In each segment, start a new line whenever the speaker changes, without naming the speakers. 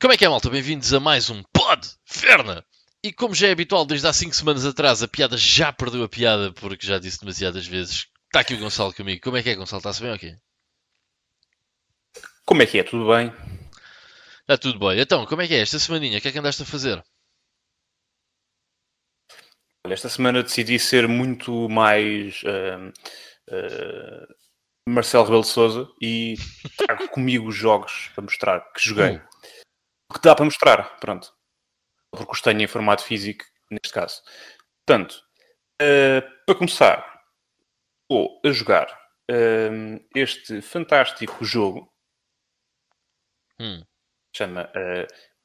Como é que é, malta? Bem-vindos a mais um Pod Ferna! E como já é habitual, desde há 5 semanas atrás, a piada já perdeu a piada porque já disse demasiadas vezes. Está aqui o Gonçalo comigo. Como é que é, Gonçalo? Está-se bem ou okay? quê?
Como é que é? Tudo bem?
Está tudo bem. Então, como é que é? Esta semaninha, o que é que andaste a fazer?
Esta semana decidi ser muito mais uh, uh, Marcelo Rebelo Souza e trago comigo jogos para mostrar que joguei. Uh. O que dá para mostrar, pronto. Porque os tenho em formato físico, neste caso. Portanto, uh, para começar, vou a jogar este fantástico jogo.
Hum.
Chama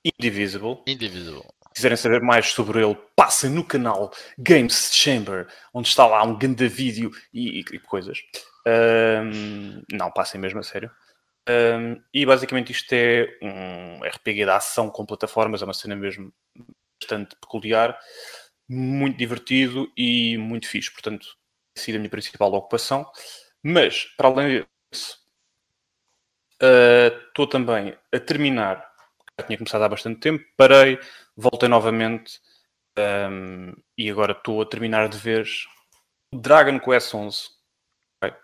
Indivisible.
Indivisible.
Se quiserem saber mais sobre ele, passem no canal Games Chamber, onde está lá um grande vídeo e, e, coisas. não, passem mesmo a sério. Um, e basicamente isto é um RPG de ação com plataformas, é uma cena mesmo bastante peculiar, muito divertido e muito fixe. Portanto, tem sido a minha principal ocupação. Mas, para além disso, estou uh, também a terminar, já tinha começado há bastante tempo, parei, voltei novamente um, e agora estou a terminar de vez Dragon Quest 11. Okay.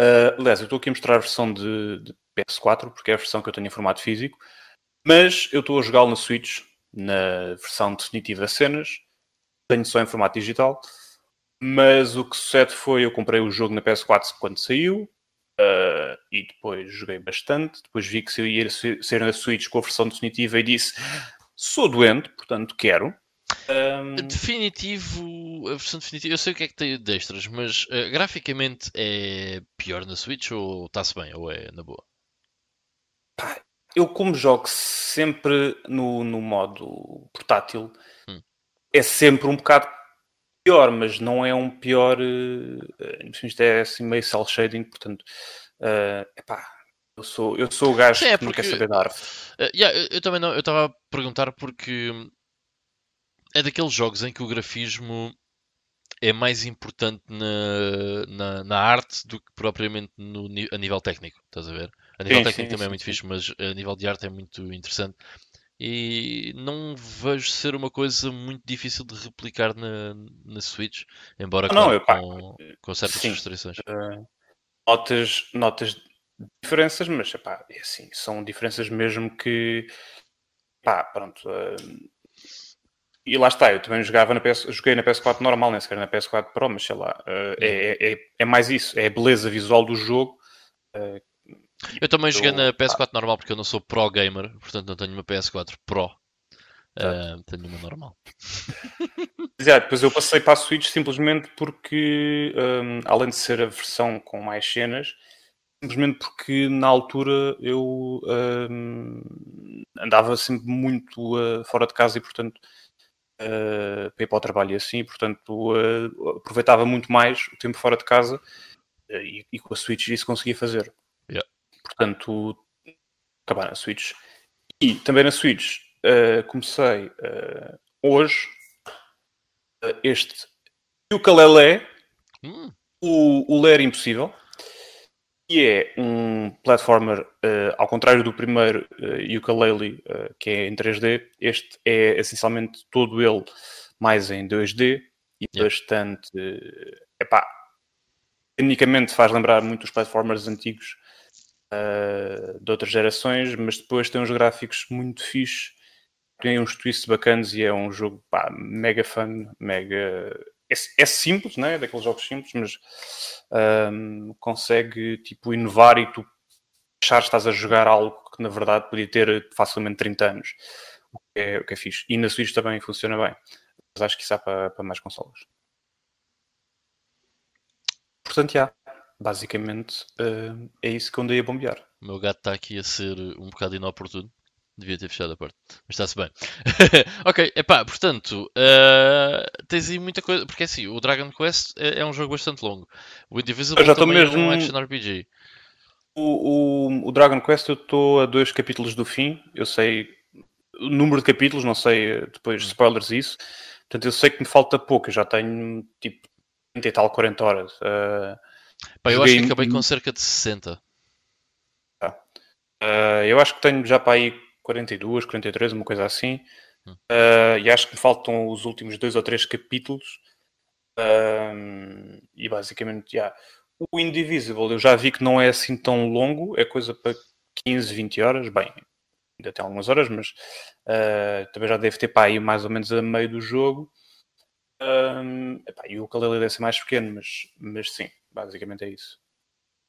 Uh, aliás, eu estou aqui a mostrar a versão de, de PS4, porque é a versão que eu tenho em formato físico, mas eu estou a jogá-lo na Switch, na versão definitiva das cenas, tenho só em formato digital, mas o que sucede foi, eu comprei o jogo na PS4 quando saiu, uh, e depois joguei bastante, depois vi que ia ser na Switch com a versão definitiva e disse, sou doente, portanto quero,
um... Definitivo, a versão definitiva, eu sei o que é que tem de extras, mas uh, graficamente é pior na Switch ou está-se bem, ou é na boa?
eu como jogo sempre no, no modo portátil, hum. é sempre um bocado pior, mas não é um pior. Uh, isto é assim meio cel shading, portanto, uh, epá, eu sou, eu sou o gajo Sim, é que não quer saber da arte.
Uh, yeah, eu, eu, também não, eu estava a perguntar porque é daqueles jogos em que o grafismo é mais importante na, na, na arte do que propriamente no, a nível técnico, estás a ver? A nível sim, técnico sim, também é sim. é muito fixe, mas a nível de arte é muito interessante. E não vejo ser uma coisa muito difícil de replicar na, na Switch, embora
não, claro, eu,
com, com, certas restrições. Uh,
notas, notas diferenças, mas epá, é assim, são diferenças mesmo que pá, pronto. Uh, e lá está, eu também jogava na PS, joguei na PS4 normal, nem sequer na PS4 Pro, mas sei lá, uh, é, é, é, mais isso, é a beleza visual do jogo uh,
eu também joguei na PS4 normal porque eu não sou pro gamer, portanto não tenho uma PS4 Pro. Uh, tenho uma normal.
Exato, depois eu passei para a Switch simplesmente porque, um, além de ser a versão com mais cenas, simplesmente porque na altura eu um, andava sempre muito uh, fora de casa e, portanto, uh, para ir para o trabalho e assim, portanto, uh, aproveitava muito mais o tempo fora de casa e, e, com a Switch isso conseguia fazer.
Yeah.
Portanto, acabar na Switch. E também na Switch uh, comecei uh, hoje uh, este Ukulele, hum. o, o Ler Impossível, que é um platformer, ao contrário do primeiro Ukulele, que é em 3D, este é essencialmente todo ele mais em 2D e yeah. bastante. epá, tecnicamente faz lembrar muito os platformers antigos uh, de outras gerações, mas depois tem uns gráficos muito fixes, tem uns twists bacanas e é um jogo pá, mega fun, mega. É, é, simples, né? daqueles jogos simples, mas um, consegue tipo, inovar e tu achar que estás a jogar algo que na verdade podia ter facilmente 30 anos, o que é, o que é fixe. E na Switch também funciona bem, mas acho que isso há para, para mais consolas. Portanto, já basicamente uh, é isso que eu andei a bombear.
O meu gato está aqui a ser um bocado inoportuno. Devia ter fechado a porta, mas está-se bem. ok, epá, portanto, uh, tens aí muita coisa. Porque é assim, o Dragon Quest é, é um jogo bastante longo. O Indivisible já também mesmo... é um action RPG.
O, o, o Dragon Quest eu estou a dois capítulos do fim. Eu sei o número de capítulos, não sei depois hum. spoilers isso. Portanto, eu sei que me falta pouco. Eu já tenho tipo 30 e tal, 40 horas. Uh,
Pá, eu acho que acabei com cerca de 60.
Uh, eu acho que tenho já para aí 42, 43, uma coisa assim. Uh, e acho que me faltam os últimos dois ou três capítulos. Uh, e basicamente, já. O Indivisible eu já vi que não é assim tão longo, é coisa para 15, 20 horas. Bem, ainda tem algumas horas, mas uh, também já deve ter para aí mais ou menos a meio do jogo. epá, e o Kalele deve ser mais pequeno, mas, mas sim, basicamente é isso.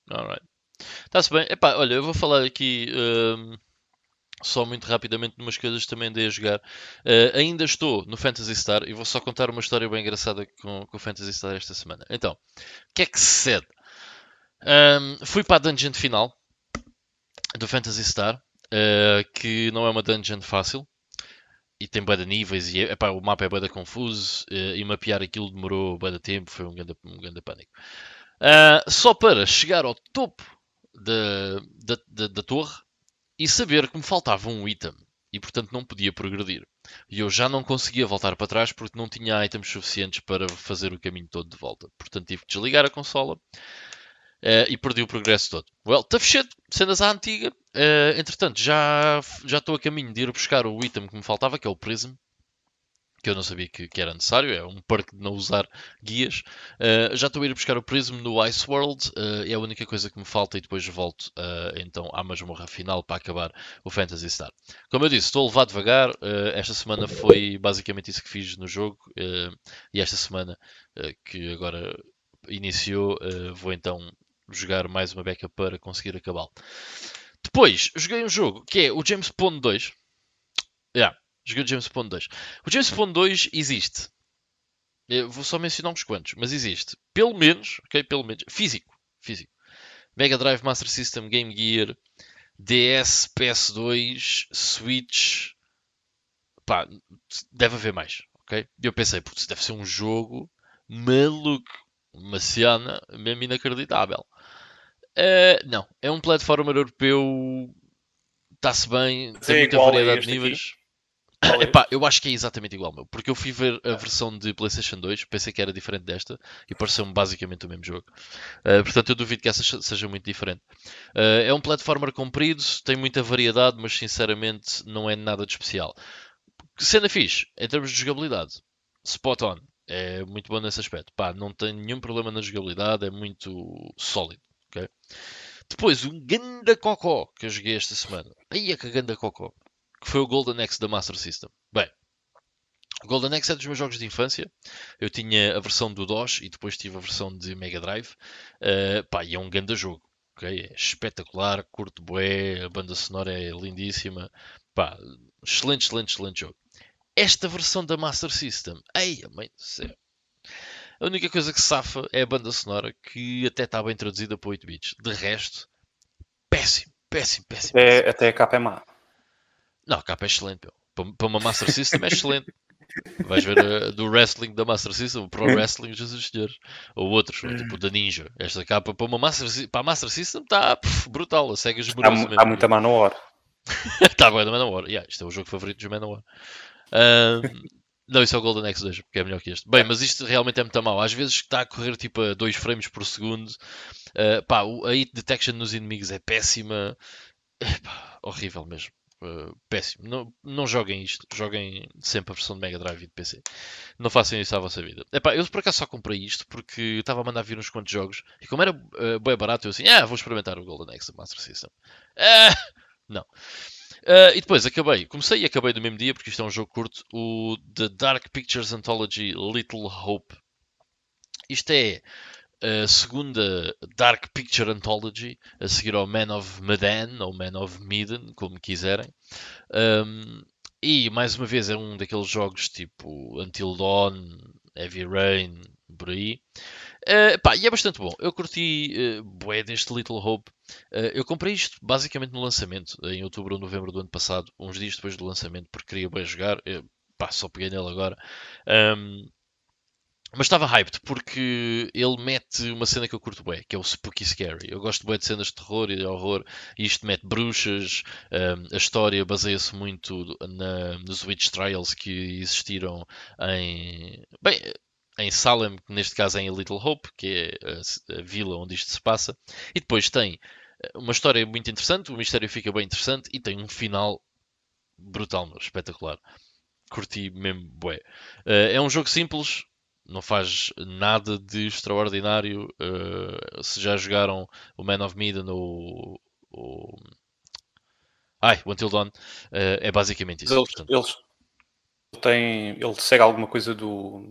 Alright. Está-se bem. Epá, olha, eu vou falar aqui um, só muito rapidamente de umas coisas também andei a jogar. Uh, ainda estou no Fantasy Star e vou só contar uma história bem engraçada com, com o Fantasy Star esta semana. Então, o que é que cede? Um, fui para a dungeon final do Fantasy Star, uh, que não é uma dungeon fácil. E tem bué de níveis, e epá, o mapa é bué confuso, uh, e mapear aquilo demorou bué tempo, foi um grande, um grande pânico. Uh, só para chegar ao topo da, da, da, da torre e saber que me faltava um item e portanto não podia progredir. E eu já não conseguia voltar para trás porque não tinha items suficientes para fazer o caminho todo de volta. Portanto tive que desligar a consola uh, e perdi o progresso todo. Well, tough shit, cenas à antiga. Uh, entretanto, já estou a caminho de ir buscar o item que me faltava, que é o Prism que eu não sabia que, que, era necessário, é um perk de não usar guias. Uh, já estou a ir buscar o Prism no Ice World, uh, é a única coisa que me falta e depois volto uh, então à masmorra final para acabar o Fantasy Star. Como eu disse, estou a levar devagar, esta semana foi basicamente isso que fiz no jogo e esta semana que agora iniciou, vou então jogar mais uma beca para conseguir acabá-lo. Depois, joguei um jogo que é o James Bond 2. Yeah, Joguei o James Bond 2. O James Bond 2 existe. Eu vou só mencionar uns quantos, mas existe. Pelo menos, ok? Pelo menos. Físico. Físico. Mega Drive, Master System, Game Gear, DS, PS2, Switch. Pá, deve haver mais, ok? E eu pensei, putz, deve ser um jogo maluco. Uma cena mesmo inacreditável. Uh, não, é um platformer europeu. Está-se bem, tem muita variedade de níveis. Aqui. Epá, eu acho que é exatamente igual, meu. Porque eu fui ver a versão de PlayStation 2, pensei que era diferente desta e pareceu-me basicamente o mesmo jogo. Uh, portanto, eu duvido que essa seja muito diferente. Uh, é um platformer comprido, tem muita variedade, mas sinceramente não é nada de especial. Cena fixe, em termos de jogabilidade, spot on. É muito bom nesse aspecto. Pá, não tem nenhum problema na jogabilidade, é muito sólido. Okay? Depois, um ganda cocó que eu joguei esta semana. Aí é que ganda cocó que foi o Golden Axe da Master System. Bem, o Golden Axe é dos meus jogos de infância. Eu tinha a versão do DOS e depois tive a versão de Mega Drive. Uh, pá, e é um grande jogo. Okay? É espetacular, curto bué, a banda sonora é lindíssima. Pá, excelente, excelente, excelente jogo. Esta versão da Master System, ai, mãe do céu. A única coisa que safa é a banda sonora, que até está bem traduzida para 8 bits. De resto, péssimo, péssimo, péssimo.
É, até a capa é má.
Não, a capa é excelente. Para uma Master System é excelente. Vais ver a, do wrestling da Master System, o Pro Wrestling, Jesus Senhores. Ou outros, tipo da Ninja. Esta capa para, uma Master, para a Master System está brutal. A SEGA esmorosa
Há, há muita Manowar.
está bem da Manowar. Yeah, isto é o jogo favorito dos Manowar. Um, não, isso é o Golden Axe 2, porque é melhor que este. Bem, mas isto realmente é muito mal. Às vezes está a correr tipo a 2 frames por segundo. Uh, pá, a hit detection nos inimigos é péssima. horrível mesmo. Uh, péssimo. Não, não joguem isto. Joguem sempre a versão de Mega Drive e de PC. Não façam isso à vossa vida. Epá, eu por acaso só comprei isto porque estava a mandar vir uns quantos jogos e como era uh, bem barato, eu assim, ah, vou experimentar o Golden Axe Master System. Uh, não. Uh, e depois acabei, comecei e acabei no mesmo dia, porque isto é um jogo curto, o The Dark Pictures Anthology Little Hope. Isto é a segunda Dark Picture Anthology, a seguir ao Man of Medan, ou Man of Medan, como quiserem. Um, e mais uma vez é um daqueles jogos tipo Until Dawn, Heavy Rain, por aí. Uh, pá, e é bastante bom. Eu curti uh, bué deste Little Hope. Uh, eu comprei isto basicamente no lançamento, em outubro ou novembro do ano passado, uns dias depois do lançamento, porque queria bem jogar. Uh, pá, só peguei nele agora. Um, mas estava hyped porque ele mete uma cena que eu curto bem, que é o Spooky Scary. Eu gosto bem de cenas de terror e de horror, e isto mete bruxas. Um, a história baseia-se muito na, nos Witch Trials que existiram em. Bem, em Salem, neste caso é em Little Hope, que é a, a, vila onde isto se passa. E depois tem eh, uma história muito interessante, o mistério fica bem interessante e tem um final brutal, espetacular. Curti mesmo, bué. Uh, é um jogo simples, não faz nada de extraordinário. Uh, se já jogaram o Man of Medan ou o. Ai, o Until Dawn, uh, é basicamente isso.
Eles, eles têm. Ele segue alguma coisa do.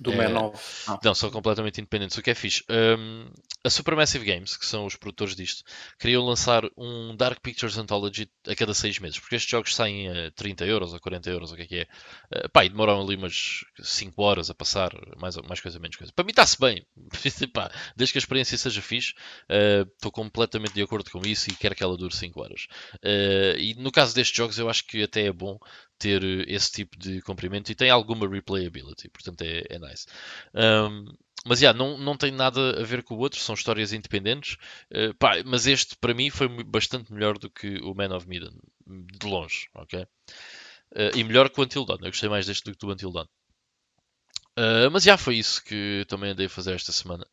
Não,
do é... Man of...
Não. são completamente independentes. O que é fixe? Um, a Supermassive Games, que são os produtores disto, queriam lançar um Dark Pictures Anthology a cada 6 meses, porque estes jogos saem a 30 euros ou 40 euros, o que é que é? Uh, pá, e demoram ali umas 5 horas a passar, mais, mais coisa, menos coisa. Para mim está-se bem, pá, desde que a experiência seja fixe, estou uh, completamente de acordo com isso e quero que ela dure 5 horas. Uh, e no caso destes jogos, eu acho que até é bom ter esse tipo de comprimento e tem alguma replayability, portanto é, é nice. Um, mas yeah, não, não tem nada a ver com o outro, são histórias independentes. Uh, pá, mas este para mim foi bastante melhor do que o Man of Medan, de longe, ok? Uh, e melhor que o Until Dawn, eu gostei mais deste do que do Until Dawn. Uh, mas já foi isso que também andei a fazer esta semana.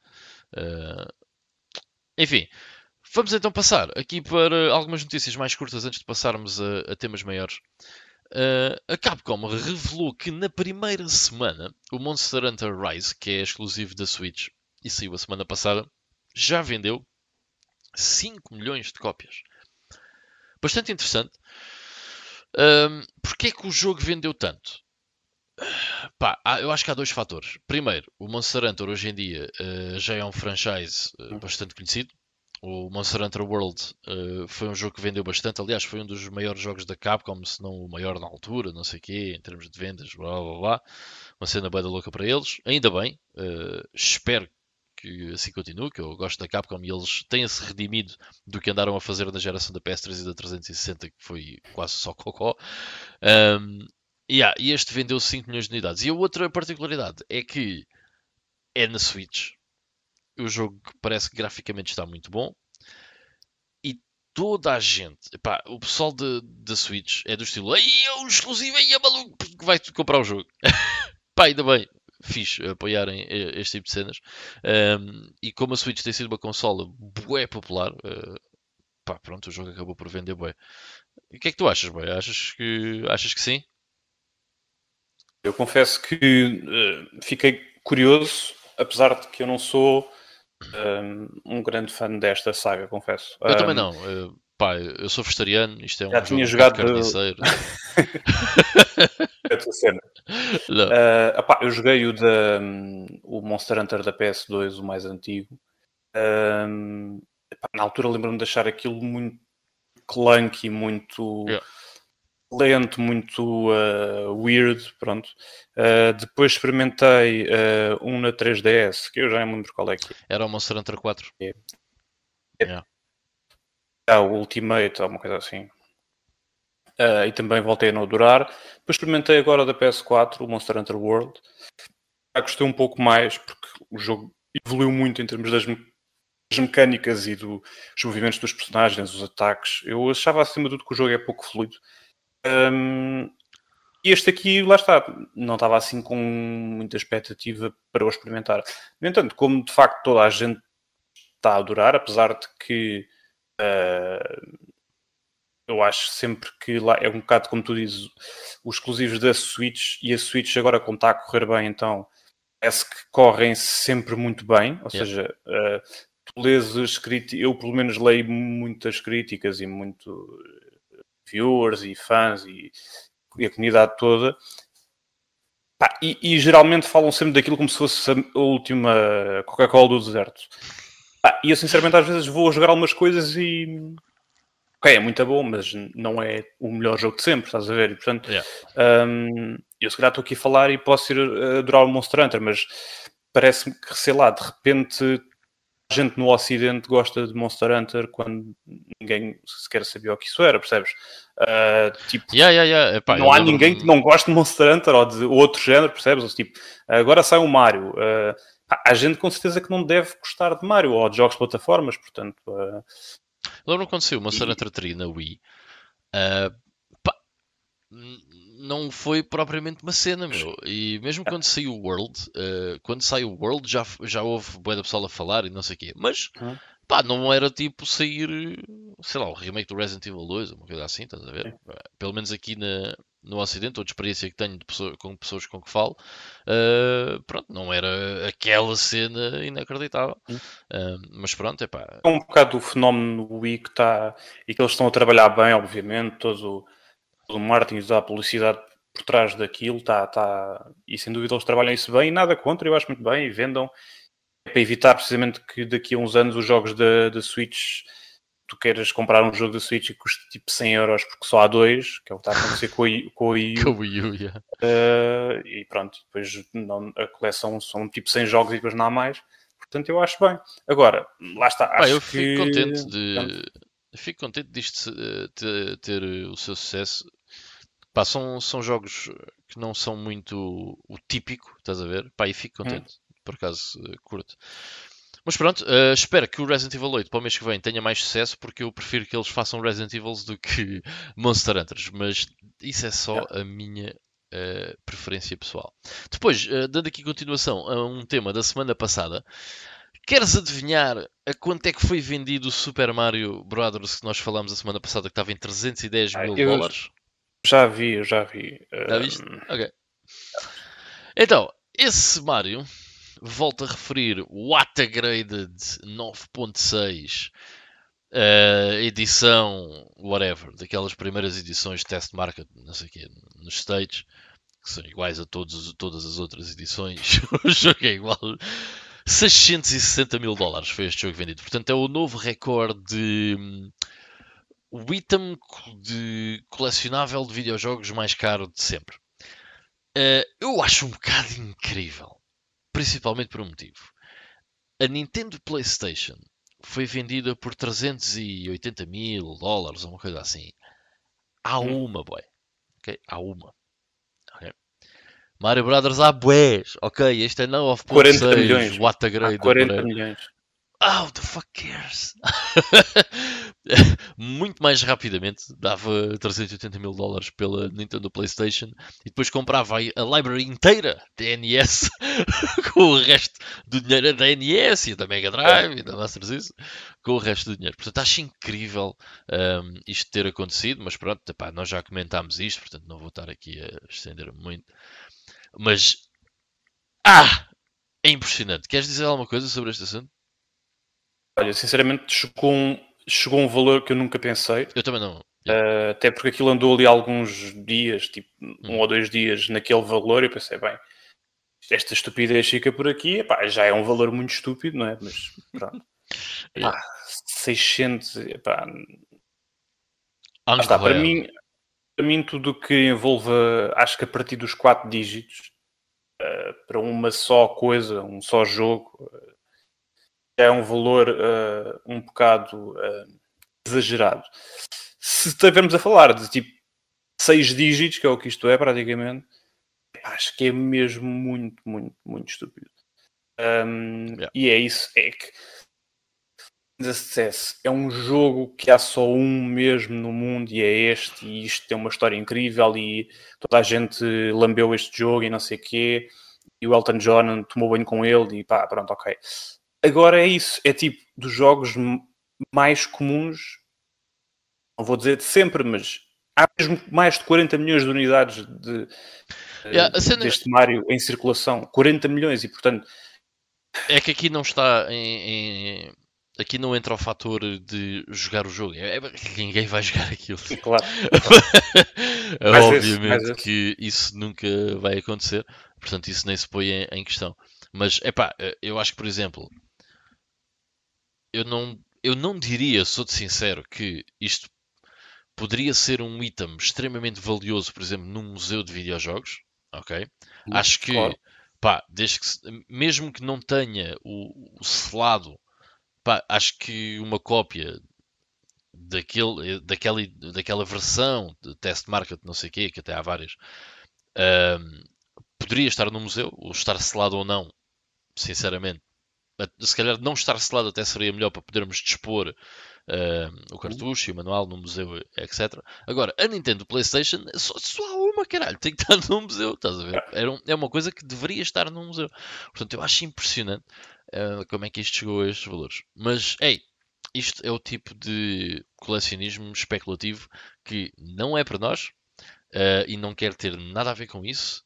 enfim, vamos então passar aqui para algumas notícias mais curtas antes de passarmos a, a temas maiores. Uh, a Capcom revelou que na primeira semana o Monster Hunter Rise, que é exclusivo da Switch e saiu a semana passada, já vendeu 5 milhões de cópias. Bastante interessante. Um, Porquê é que o jogo vendeu tanto? Pá, eu acho que há dois fatores. Primeiro, o Monster Hunter hoje em dia uh, já é um franchise uh, bastante conhecido. O Monster Hunter World uh, foi um jogo que vendeu bastante. Aliás, foi um dos maiores jogos da Capcom, se não o maior na altura, não sei o quê, em termos de vendas, blá blá blá. Uma cena bem louca para eles. Ainda bem, uh, espero que assim continue, que eu gosto da Capcom e eles têm-se redimido do que andaram a fazer na geração da PS3 e da 360, que foi quase só cocó. Um, yeah, e este vendeu 5 milhões de unidades. E a outra particularidade é que é na Switch, o jogo parece que graficamente está muito bom. E toda a gente, epá, o pessoal da Switch é do estilo, aí é um exclusivo, aí é maluco, que vai comprar o jogo. pá, ainda bem, fixe apoiarem este tipo de cenas. Um, e como a Switch tem sido uma consola bué popular, uh, pá, pronto, o jogo acabou por vender bué. O que é que tu achas, bué? Achas que, achas que sim?
Eu confesso que uh, fiquei curioso, apesar de que eu não sou um, grande fã desta saga, confesso.
Eu um, também não. Eu, pá, eu sou vegetariano, isto é um
já tinha jogado carniceiro. é a tua cena. Uh, opá, eu joguei o, da, um, o Monster Hunter da PS2, o mais antigo. Na altura lembro-me de achar aquilo muito clunky, muito... Yeah lento, muito uh, weird, pronto. Uh, depois experimentei uh, um na 3DS, que eu já não lembro qual é que
é. Era o Monster Hunter 4. É.
é. Yeah. Ah, o Ultimate, alguma coisa assim. e também voltei a não adorar. Depois experimentei agora da PS4, o Monster Hunter World. Já gostei um pouco mais, porque o jogo evoluiu muito em termos das, me das mecânicas e do, dos movimentos dos personagens, os ataques. Eu achava acima de tudo que o jogo é pouco fluido um, e este aqui, lá está, não estava assim com muita expectativa para o experimentar. No entanto, como de facto toda a gente está a adorar, apesar de que uh, eu acho sempre que lá é um bocado como tu dizes, os exclusivos da Switch e a Switch agora como está a correr bem, então parece que correm sempre muito bem, ou yeah. seja, uh, tu lês as críticas, eu pelo menos leio muitas críticas e muito viewers e fãs e, e a comunidade toda. Pá, e, e, geralmente falam sempre daquilo como se fosse a última Coca-Cola do deserto. Pá, e eu sinceramente às vezes vou jogar algumas coisas e ok, é muito bom, mas não é o melhor jogo de sempre, estás a ver? E, portanto, yeah. um, eu se calhar estou aqui a falar e posso ir adorar o Monster Hunter, mas parece-me que, sei lá, de repente gente no Ocidente gosta de Monster Hunter quando ninguém sequer sabia o que isso era, percebes? Uh, tipo,
yeah, yeah, yeah. Epá,
não há ninguém que não goste de Monster Hunter ou de outro género, percebes? Ou, tipo, agora sai um Mario. Uh, há gente com certeza que não deve gostar de Mario ou de jogos de plataformas, portanto. Uh...
Lembro quando saiu Monster e... Hunter 3 na Wii. Uh, pá, não foi propriamente uma cena, meu. E mesmo quando saiu o World, uh, quando saiu o World já, já houve boa da pessoa a falar e não sei o quê. Mas uhum. pá, não era tipo sair, sei lá, o remake do Resident Evil 2, uma coisa assim, estás a ver? Pelo menos aqui na, no Ocidente, ou de experiência que tenho pessoa, com pessoas com que falo, uh, pronto, não era aquela cena inacreditável. Uh, mas pronto, é pá.
É um bocado do fenómeno Wii que está e que eles estão a trabalhar bem, obviamente, todo, todo o marketing da publicidade por trás daquilo está, está, e sem dúvida eles trabalham isso bem e nada contra, eu acho muito bem e vendam é para evitar precisamente que daqui a uns anos os jogos da, da Switch tu queiras comprar um jogo da Switch e custa tipo 100 euros porque só há dois, que é o que está a acontecer com, o, com Wii U.
Com Wii U, yeah.
uh, e pronto, depois não, a coleção são tipo 100 jogos e depois não há mais. Portanto, eu acho bem. Agora, lá está.
Pá, eu fico que... contente de. Fico contente disto eh, ter, ter, o seu sucesso. Pá, são, são jogos que não são muito o típico, estás a ver? Pá, e fico hum. contente. Hum. Por acaso, eh, curto. Mas pronto, uh, espero que o Resident Evil 8 para o mês que vem tenha mais sucesso, porque eu prefiro que eles façam Resident Evil do que Monster Hunters. Mas isso é só a minha uh, preferência pessoal. Depois, uh, dando aqui continuação a um tema da semana passada, queres adivinhar a quanto é que foi vendido o Super Mario Brothers que nós falámos a semana passada, que estava em 310 mil dólares?
Já vi, já vi.
Já viste? Ok. Então, esse Mario volto a referir o Atagraded 9.6 uh, edição whatever, daquelas primeiras edições de test market, não sei o quê, nos States, que são iguais a todos, todas as outras edições. o jogo é igual. 660 mil dólares foi este jogo vendido. Portanto, é o novo recorde de. O item de colecionável de videojogos mais caro de sempre. Uh, eu acho um bocado incrível principalmente por um motivo. A Nintendo PlayStation foi vendida por 380 mil dólares, ou uma coisa assim. Há hum. uma, boy. Okay? Há uma. Okay? Mario Brothers há bués. Ok, este é não of
40 milhões.
What a grade.
40 milhões.
Oh, the fuck cares? muito mais rapidamente dava 380 mil dólares pela Nintendo PlayStation e depois comprava a library inteira da NES com o resto do dinheiro da NES e da Mega Drive e da Master System com o resto do dinheiro. Portanto, acho incrível um, isto ter acontecido, mas pronto, epá, nós já comentámos isto, portanto não vou estar aqui a estender muito. Mas, ah, é impressionante. Queres dizer alguma coisa sobre este assunto?
Olha, sinceramente, chegou um, chegou um valor que eu nunca pensei.
Eu também não.
Uh, até porque aquilo andou ali alguns dias, tipo hum. um ou dois dias naquele valor, e eu pensei, bem, esta estupidez fica por aqui, epá, já é um valor muito estúpido, não é? Mas pronto. yeah. 600, epá, está, para mim, para mim tudo o que envolva, acho que a partir dos 4 dígitos, uh, para uma só coisa, um só jogo, uh, é um valor uh, um bocado uh, exagerado. Se estivermos a falar de tipo 6 dígitos, que é o que isto é praticamente, acho que é mesmo muito, muito, muito estúpido. Um, yeah. E é isso, é que Access é um jogo que há só um mesmo no mundo e é este, e isto tem uma história incrível e toda a gente lambeu este jogo e não sei o quê, e o Elton John tomou banho com ele e pá, pronto, ok. Agora é isso, é tipo dos jogos mais comuns, não vou dizer de sempre, mas há mesmo mais de 40 milhões de unidades de, yeah, cena... deste Mario em circulação. 40 milhões e portanto.
É que aqui não está em, em... Aqui não entra o fator de jogar o jogo. É, ninguém vai jogar aquilo.
Claro.
é obviamente esse, que isso nunca vai acontecer. Portanto, isso nem se põe em, em questão. Mas, é pá, eu acho que, por exemplo, eu não, eu não diria, sou-te sincero, que isto poderia ser um item extremamente valioso, por exemplo, num museu de videojogos. Ok? Acho que, claro. pá, desde que, mesmo que não tenha o, o selado, pá, acho que uma cópia daquele, daquela, daquela versão de test market, não sei o quê, que até há várias, poderia estar no museu, ou estar selado ou não, sinceramente, se calhar não estar selado até seria melhor para podermos dispor uh, o cartucho e o manual no museu, etc. Agora, a Nintendo PlayStation só, só há uma, caralho, tem que estar num museu, estás a ver? Era um, é uma coisa que deveria estar num museu. Portanto, eu acho impressionante uh, como é que isto chegou a estes valores. Mas, ei, isto é o tipo de colecionismo especulativo que não é para nós uh, e não quer ter nada a ver com isso.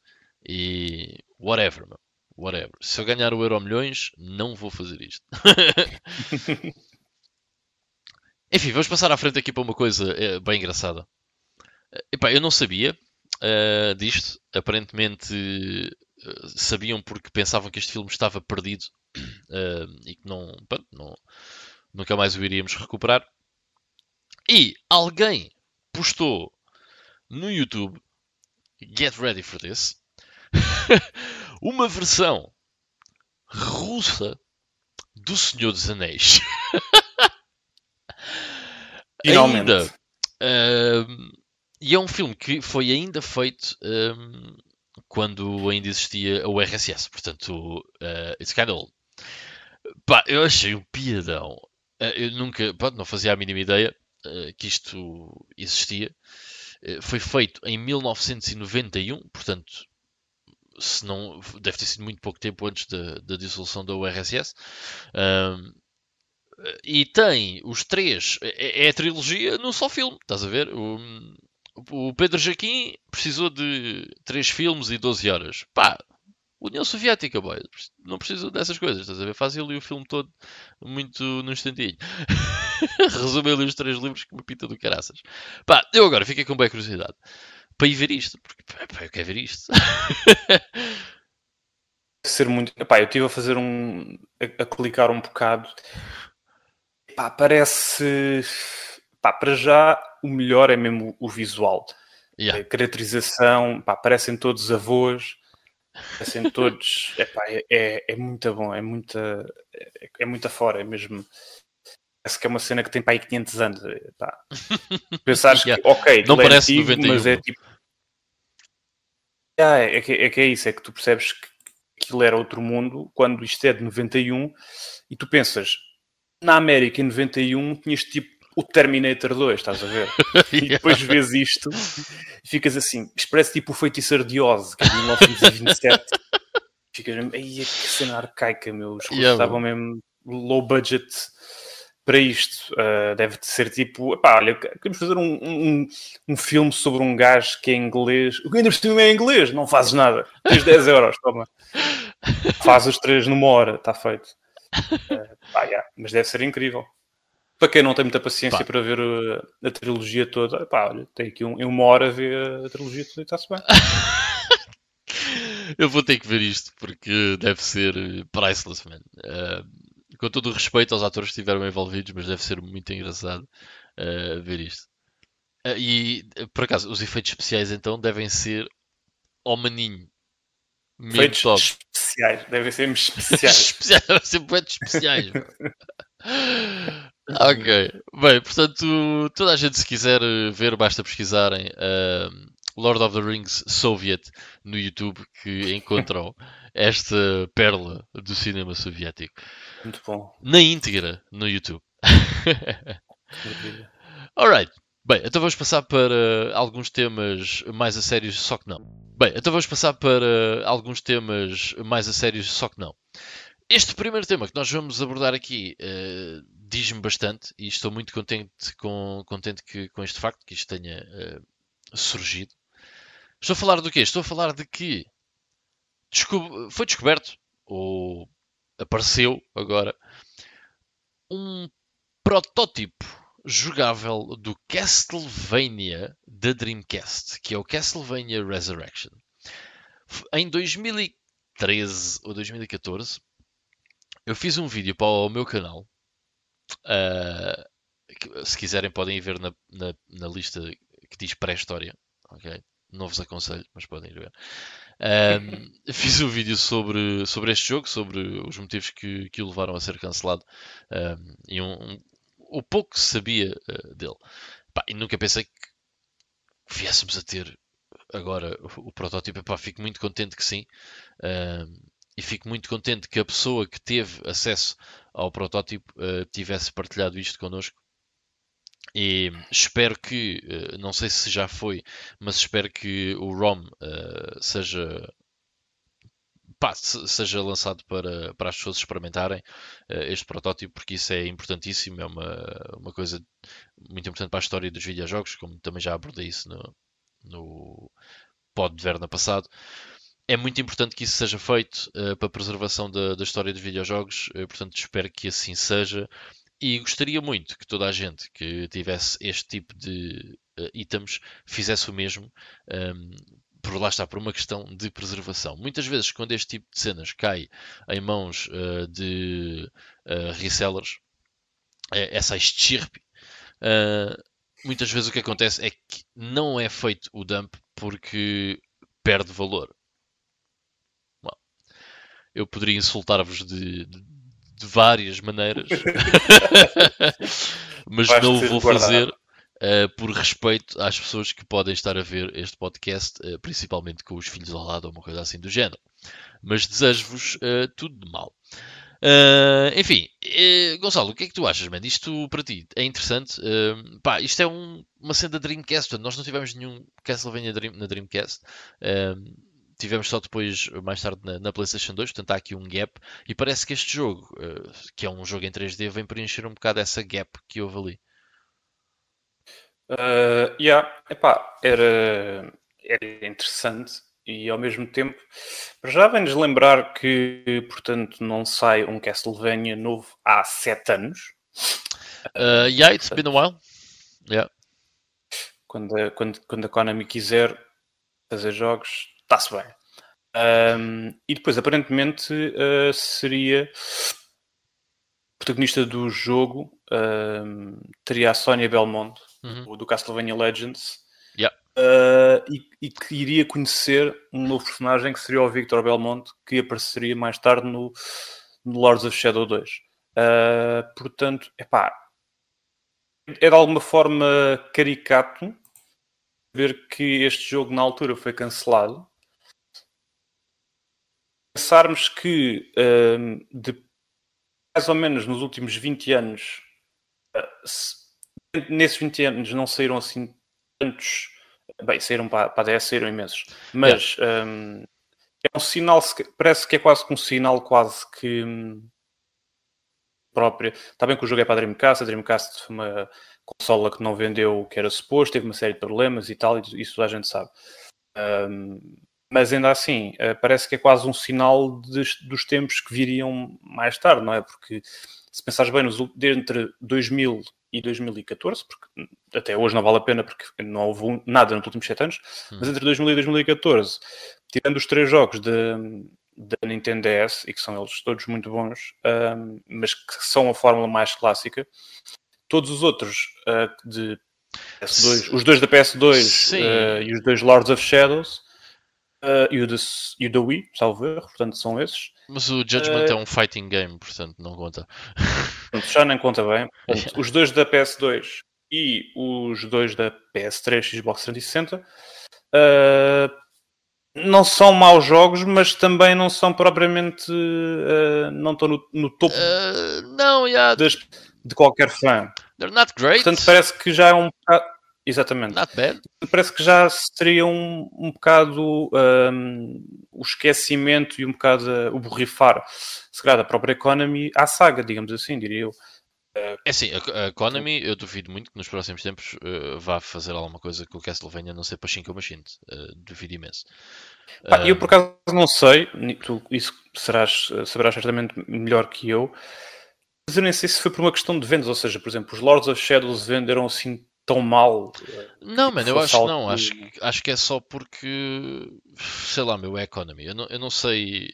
E whatever, meu. Whatever. Se eu ganhar o Euro Milhões, não vou fazer isto. Enfim, vamos passar à frente aqui para uma coisa é, bem engraçada. Epá, eu não sabia uh, disto. Aparentemente uh, sabiam porque pensavam que este filme estava perdido uh, e que não, pronto, não, nunca mais o iríamos recuperar. E alguém postou no YouTube, get ready for this, uma versão russa do Senhor dos Anéis.
Finalmente.
Ainda, uh, e é um filme que foi ainda feito um, quando ainda existia o RSS, portanto, uh, it's kind of old. Pá, eu achei um piadão. Uh, eu nunca, pronto, não fazia a mínima ideia uh, que isto existia. foi feito em 1991, portanto, se não deve ter sido muito pouco tempo antes da, da dissolução da URSS. Um, e tem os três, é, é, a trilogia num só filme, estás a ver? O, o Pedro Jaquim precisou de três filmes e 12 horas. Pá, União Soviética, boy. Não precisam dessas coisas, estás a ver? Faz ali o filme todo muito no instantinho. Resume ali os três livros que me pita do caraças. Pá, eu agora fiquei com bem curiosidade para ir ver isto, porque pá, eu quero ver isto.
Ser muito. Epá, eu estive a fazer um. a, a clicar um bocado. Epá, parece. Pá, para já o melhor é mesmo o visual. Yeah. A caracterização, pá, parecem todos avós, parecem todos. Epá, é, é, é muito bom, é muita, é, é muita fora, é mesmo. Parece que é uma cena que tem para aí 500 anos. Pá. Pensares yeah. que, ok,
não é parece é antigo,
mas é tipo ah, é, que, é que é isso, é que tu percebes que aquilo era outro mundo quando isto é de 91 e tu pensas, na América em 91 tinhas tipo o Terminator 2, estás a ver? E depois vês isto e ficas assim, isto parece tipo o Feiticeiro de Oz, que é de 1927. ficas mesmo, ai, que cena arcaica, meu, os yeah, estavam mesmo low budget para isto. Uh, deve ser tipo, epá, olha, queremos fazer um, um, um, filme sobre um gajo que é inglês. O que ainda por é inglês, não fazes nada. Tens 10 euros, toma. Faz os três numa hora, está feito. Uh, pá, yeah, mas deve ser incrível. Para quem não tem muita paciência pá. para ver a, a, trilogia toda, pá, olha, tem aqui um, em uma hora ver a trilogia toda e está-se bem.
Eu vou ter que ver isto porque deve ser priceless, man. Uh, com todo o respeito aos atores que estiveram envolvidos, mas deve ser muito engraçado uh, ver isto. Uh, e, por acaso, os efeitos especiais então devem ser ao maninho.
Efeitos top. especiais, devem ser especiais.
especiais devem ser muito especiais. ok, bem, portanto, toda a gente se quiser ver, basta pesquisarem uh, Lord of the Rings Soviet no YouTube que encontram esta pérola do cinema soviético.
Muito bom.
Na íntegra no YouTube. Alright. Bem, então vamos passar para alguns temas mais a sérios, só que não. Bem, então vamos passar para alguns temas mais a sérios, só que não. Este primeiro tema que nós vamos abordar aqui uh, diz-me bastante e estou muito contente com, contente que, com este facto que isto tenha uh, surgido. Estou a falar do quê? Estou a falar de que foi descoberto, ou apareceu agora, um protótipo jogável do Castlevania da Dreamcast, que é o Castlevania Resurrection. Em 2013 ou 2014, eu fiz um vídeo para o meu canal. Uh, se quiserem, podem ver na, na, na lista que diz pré-história. Okay? Não vos aconselho, mas podem ir ver. Um, fiz um vídeo sobre, sobre este jogo, sobre os motivos que, que o levaram a ser cancelado um, e um, um, o pouco que sabia uh, dele. Pá, e nunca pensei que viéssemos a ter agora o, o protótipo. Pá, fico muito contente que sim. e fico muito contente que a pessoa que teve acesso ao protótipo uh, tivesse partilhado isto connosco. E espero que, uh, não sei se já foi, mas espero que o ROM uh, seja pá, seja lançado para, para as pessoas experimentarem uh, este protótipo, porque isso é importantíssimo, é uma, uma coisa muito importante para a história dos videojogos, como também já abordei isso no, no pod de Verna passado. É muito importante que isso seja feito uh, para a preservação da, da, história dos videojogos, portanto espero que assim seja. E gostaria muito que toda a gente que tivesse este tipo de itens fizesse o mesmo, um, ehm, por lá está, por uma questão de preservação. Muitas vezes, quando este tipo de cenas cai em mãos uh, de uh, resellers, é, essa estirpe, uh, muitas vezes o que acontece é que não é feito o dump porque perde valor. Bom, eu poderia insultar-vos de, de, várias maneiras, mas não o vou fazer uh, por respeito às pessoas que podem estar a ver este podcast, uh, principalmente com os filhos ao lado ou uma coisa assim do género. Mas desejo-vos uh, tudo de mal. enfim, Gonçalo, o que é que tu achas, man? Isto para ti é interessante? pá, isto é um, uma cena da Dreamcast, portanto, nós não tivemos nenhum Castlevania Dream, na Dreamcast tivemos só depois, mais tarde, na, na, PlayStation 2, portanto há aqui um gap, e parece que este jogo, uh, que é um jogo em 3D, vem preencher um bocado essa gap que houve ali.
Uh, yeah, epá, era, era interessante e ao mesmo tempo, já vem-nos lembrar que, portanto, não sai um Castlevania novo há sete anos.
Uh, yeah, it's been a while. Yeah.
Quando, a, quando, quando a Konami quiser fazer jogos, está-se bem. Um, e depois, aparentemente, uh, seria protagonista do jogo, um, teria a Sonia Belmont uhum. do Castlevania Legends.
Yeah.
Uh, e, e, que iria conhecer um novo personagem que seria o Victor Belmont, que apareceria mais tarde no, no Lords of Shadow 2. Uh, ah, portanto, epá, é de alguma forma caricato ver que este jogo na altura foi cancelado. Pensarmos que uh, de mais ou menos nos últimos 20 anos nesses 20 anos não saíram assim tantos. Bem, saíram para, para a DS, saíram imensos. Mas yeah. um, é um sinal, parece que é quase que um sinal quase que um, própria. Está bem que o jogo é para a Dreamcast, a Dreamcast foi uma consola que não vendeu o que era suposto, teve uma série de problemas e tal, e isso a gente sabe. Um, mas ainda assim, uh, parece que é quase um sinal de, dos tempos que viriam mais tarde, não é? Porque se pensares bem, nos, entre 2000 e 2014, porque até hoje não vale a pena porque não houve nada nos últimos 7 anos, hum. mas entre 2000 e 2014, tirando os três jogos da Nintendo DS, e que são eles todos muito bons, um, mas que são a fórmula mais clássica, todos os outros uh, de PS2, os dois da PS2 uh, ah, e os dois Lords of Shadows, Uh, e, o de, e o da Wii, salvo erro, portanto são esses.
Mas o Judgment uh, é um fighting game, portanto não conta.
já nem conta bem. Portanto, os dois da PS2 e os dois da PS3 Xbox 360 uh, não são maus jogos, mas também não são propriamente. Uh, não estão no, no topo
não, yeah.
das, de qualquer fã.
They're not great.
Portanto, parece que já é um bocado. Exatamente.
Not bad.
Parece que já seria um, um bocado um, o esquecimento e um bocado uh, o borrifar, se calhar, da própria Economy à saga, digamos assim, diria eu.
Uh, é assim, a, Economy, eu duvido muito que nos próximos tempos uh, vá fazer alguma coisa com o Castlevania, não sei para Shinko Machine. Uh, duvido imenso.
Pá, eu por acaso não sei, tu isso serás, saberás certamente melhor que eu, mas eu nem sei se foi por uma questão de vendas, ou seja, por exemplo, os Lords of Shadows venderam assim tão mal.
Não, tipo, mano, eu acho que não. Acho, acho que é só porque, sei lá, meu, é Economy. Eu não, eu não sei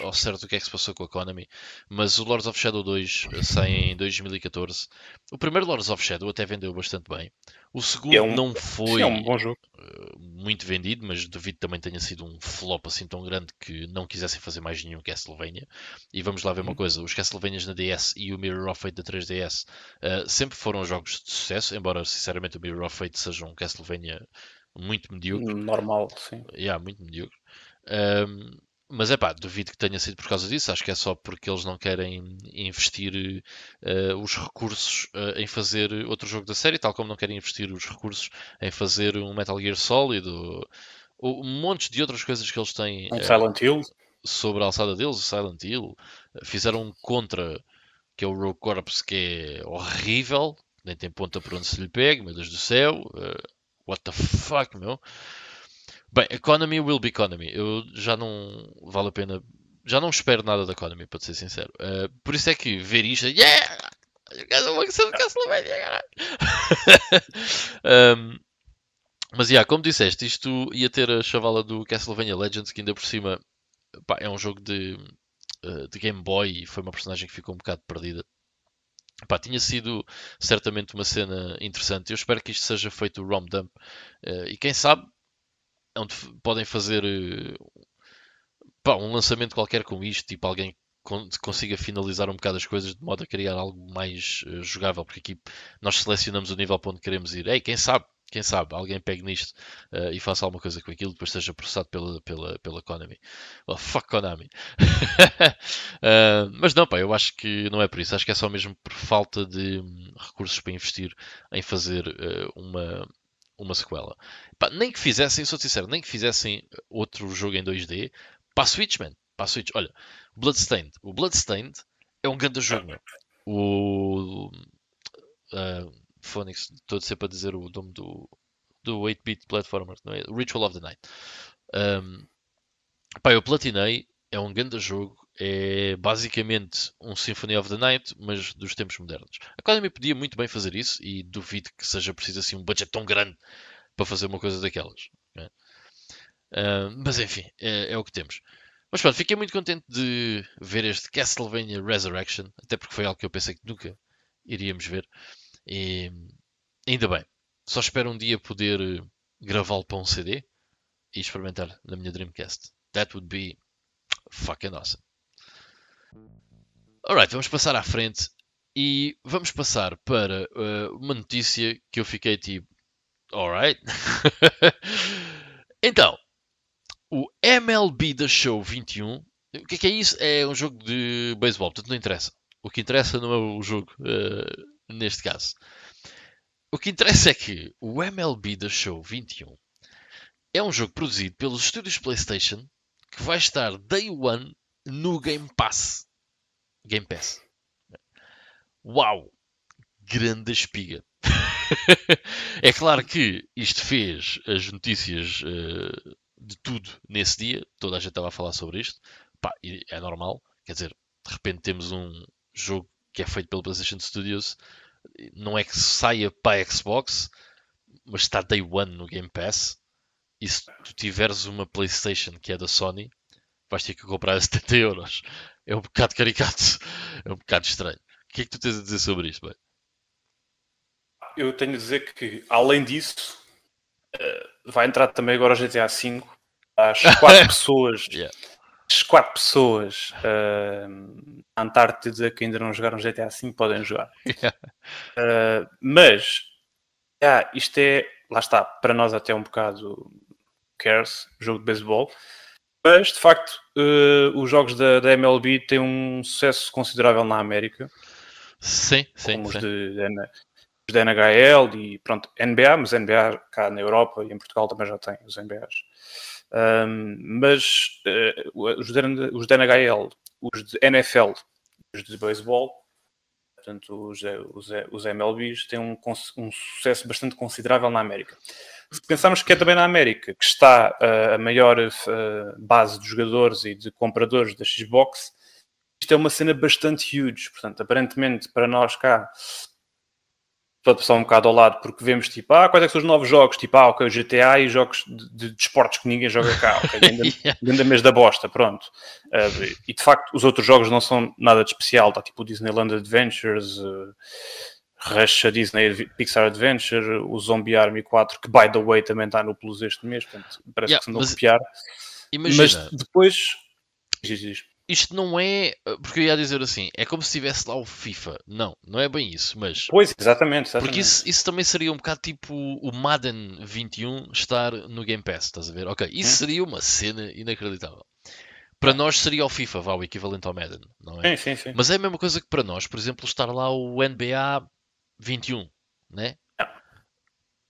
ao certo o que é que se passou com a Economy, mas o Lords of Shadow 2 sai em 2014. O primeiro Lords of Shadow até vendeu bastante bem. O segundo é um, não foi
é um.
Eh, muito vendido, mas duvido também tenha sido um flop assim tão grande que não quisessem fazer mais nenhum Castlevania. E vamos lá ver uma uhum. coisa: os Castlevanias na DS e o Mirror of Fate da 3DS uh, eh, sempre foram jogos de sucesso, embora sinceramente o Mirror of Fate seja um Castlevania muito medíocre.
Normal, sim.
Yeah, muito medíocre. Um, mas é pá, duvido que tenha sido por causa disso. Acho que é só porque eles não querem investir uh, os recursos uh, em fazer outro jogo da série, tal como não querem investir os recursos em fazer um Metal Gear Solid ou, ou um monte de outras coisas que eles têm.
Um uh, Silent Hill.
Sobre a alçada deles, o Silent Hill. Fizeram um contra, que é o Rogue Corps, que é horrível, nem tem ponta por onde se lhe pegue, meu Deus do céu. what the fuck, meu? Bem, economy will be economy. Eu já não vale a pena. Já não espero nada da economy, para ser sincero. Uh, por isso é que ver isto. Yeah! Castlevania, um, mas, yeah, como disseste, isto ia ter a chavala do Castlevania Legends, que ainda por cima pá, é um jogo de, uh, de Game Boy e foi uma personagem que ficou um bocado perdida. Pá, tinha sido certamente uma cena interessante. Eu espero que isto seja feito o ROM dump. Uh, e quem sabe onde podem fazer eh, pá, um lançamento qualquer com isto, tipo alguém consiga finalizar um bocado as coisas de modo a criar algo mais uh, jogável, porque aqui nós selecionamos o nível para onde queremos ir. Ei, quem sabe? Quem sabe? Alguém pegue nisto uh, e faça alguma coisa com aquilo, depois seja processado pela, pela, pela Konami. Oh, fuck Konami. uh, mas não, pá, eu acho que não é por isso. Acho que é só mesmo por falta de um, recursos para investir em fazer uma, uma sequela. Pá, nem que fizessem, sou sincero, nem que fizessem outro jogo em 2D para a Switch, man. Para a Switch. Olha, Bloodstained. O Bloodstained é um grande jogo, meu. O. Uh, Phoenix, estou sempre a dizer o nome do, do 8-bit platformer, não é? Ritual of the Night. Um, pá, eu platinei, é um grande jogo, é basicamente um Symphony of the Night, mas dos tempos modernos. A Konami podia muito bem fazer isso e duvido que seja preciso assim um budget tão grande para fazer uma coisa daquelas. Né? Uh, mas enfim, é, é, o que temos. Mas pronto, fiquei muito contente de ver este Castlevania Resurrection, até porque foi algo que eu pensei que nunca iríamos ver. E ainda bem, só espero um dia poder gravá-lo para um CD e experimentar na minha Dreamcast. That would be fucking awesome. Alright, vamos passar à frente e vamos passar para uh, uma notícia que eu fiquei tipo, alright. então, o MLB The Show 21, o que é, que é isso? É um jogo de beisebol, portanto não interessa. O que interessa não é o jogo, uh, neste caso. O que interessa é que o MLB The Show 21 é um jogo produzido pelos estúdios PlayStation que vai estar day one no Game Pass. Game Pass. Uau! Grande espiga. é claro que isto fez as notícias uh, de tudo nesse dia. Toda a gente estava a falar sobre isto. Pá, é normal. Quer dizer, de repente temos um jogo que é feito pela PlayStation Studios. Não é que saia para a Xbox, mas está day one no Game Pass. E se tu tiveres uma PlayStation que é da Sony, vais ter que comprar a 70 euros. É um bocado caricato, é um bocado estranho. O que é que tu tens a dizer sobre isto, bem?
Eu tenho a dizer que, além disso, uh, vai entrar também agora o GTA V. As quatro pessoas, yeah. as quatro pessoas uh, na Antártida que ainda não jogaram GTA V podem jogar. Yeah. Uh, mas, yeah, isto é, lá está, para nós até um bocado cares, jogo de beisebol. Mas, de facto, uh, os jogos da, da, MLB têm um sucesso considerável na América.
Sim, sim.
Como
sim.
Os, de, os da NHL e, pronto, NBA, mas NBA cá na Europa e em Portugal também já tem os NBAs. Um, mas uh, os, de, os da NHL, os de NFL, os de beisebol, portanto, os, os, os MLBs têm um, um sucesso bastante considerável na América. Se pensarmos que é também na América que está uh, a maior uh, base de jogadores e de compradores da Xbox, isto é uma cena bastante huge. Portanto, aparentemente, para nós cá, passar um bocado ao lado, porque vemos tipo, ah, quais é que são os novos jogos? Tipo, ah, ok, GTA e jogos de, de esportes que ninguém joga cá, ok, ainda mês da bosta, pronto. Uh, e de facto, os outros jogos não são nada de especial, está tipo o Disneyland Adventures, uh, Rush Disney Pixar Adventure, o Zombie Army 4, que by the way também está no Plus este mês, portanto parece yeah, que se a copiar. Imagina, mas depois.
Isto não é. Porque eu ia dizer assim, é como se estivesse lá o FIFA. Não, não é bem isso, mas.
Pois, exatamente. exatamente.
Porque isso, isso também seria um bocado tipo o Madden 21 estar no Game Pass, estás a ver? Ok, isso seria uma cena inacreditável. para nós seria o FIFA, vá, o equivalente ao Madden, não
é? Sim, sim, sim.
Mas é a mesma coisa que para nós, por exemplo, estar lá o NBA 21, né?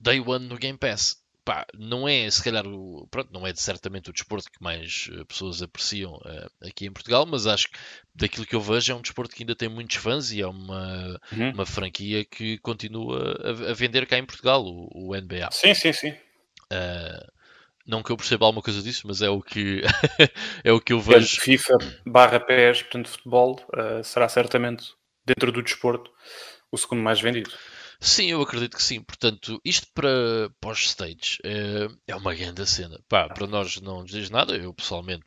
Day One no Game Pass. Pá, não é, se calhar, o, pronto, não é certamente o desporto que mais eh, pessoas apreciam uh, aqui em Portugal, mas acho que daquilo que eu vejo é um desporto que ainda tem muitos fãs e é uma, uhum. uma franquia que continua a, a, vender cá em Portugal, o, o NBA.
Sim, sim, sim.
Uh, não que eu perceba alguma coisa disso, mas é o que é o que eu vejo.
FIFA barra PES, portanto, futebol, uh, será certamente dentro do desporto o segundo mais vendido.
Sim, eu acredito que sim. Portanto, isto para pós-stage é, é uma grande cena. Pá, para nós não nos diz nada. Eu pessoalmente,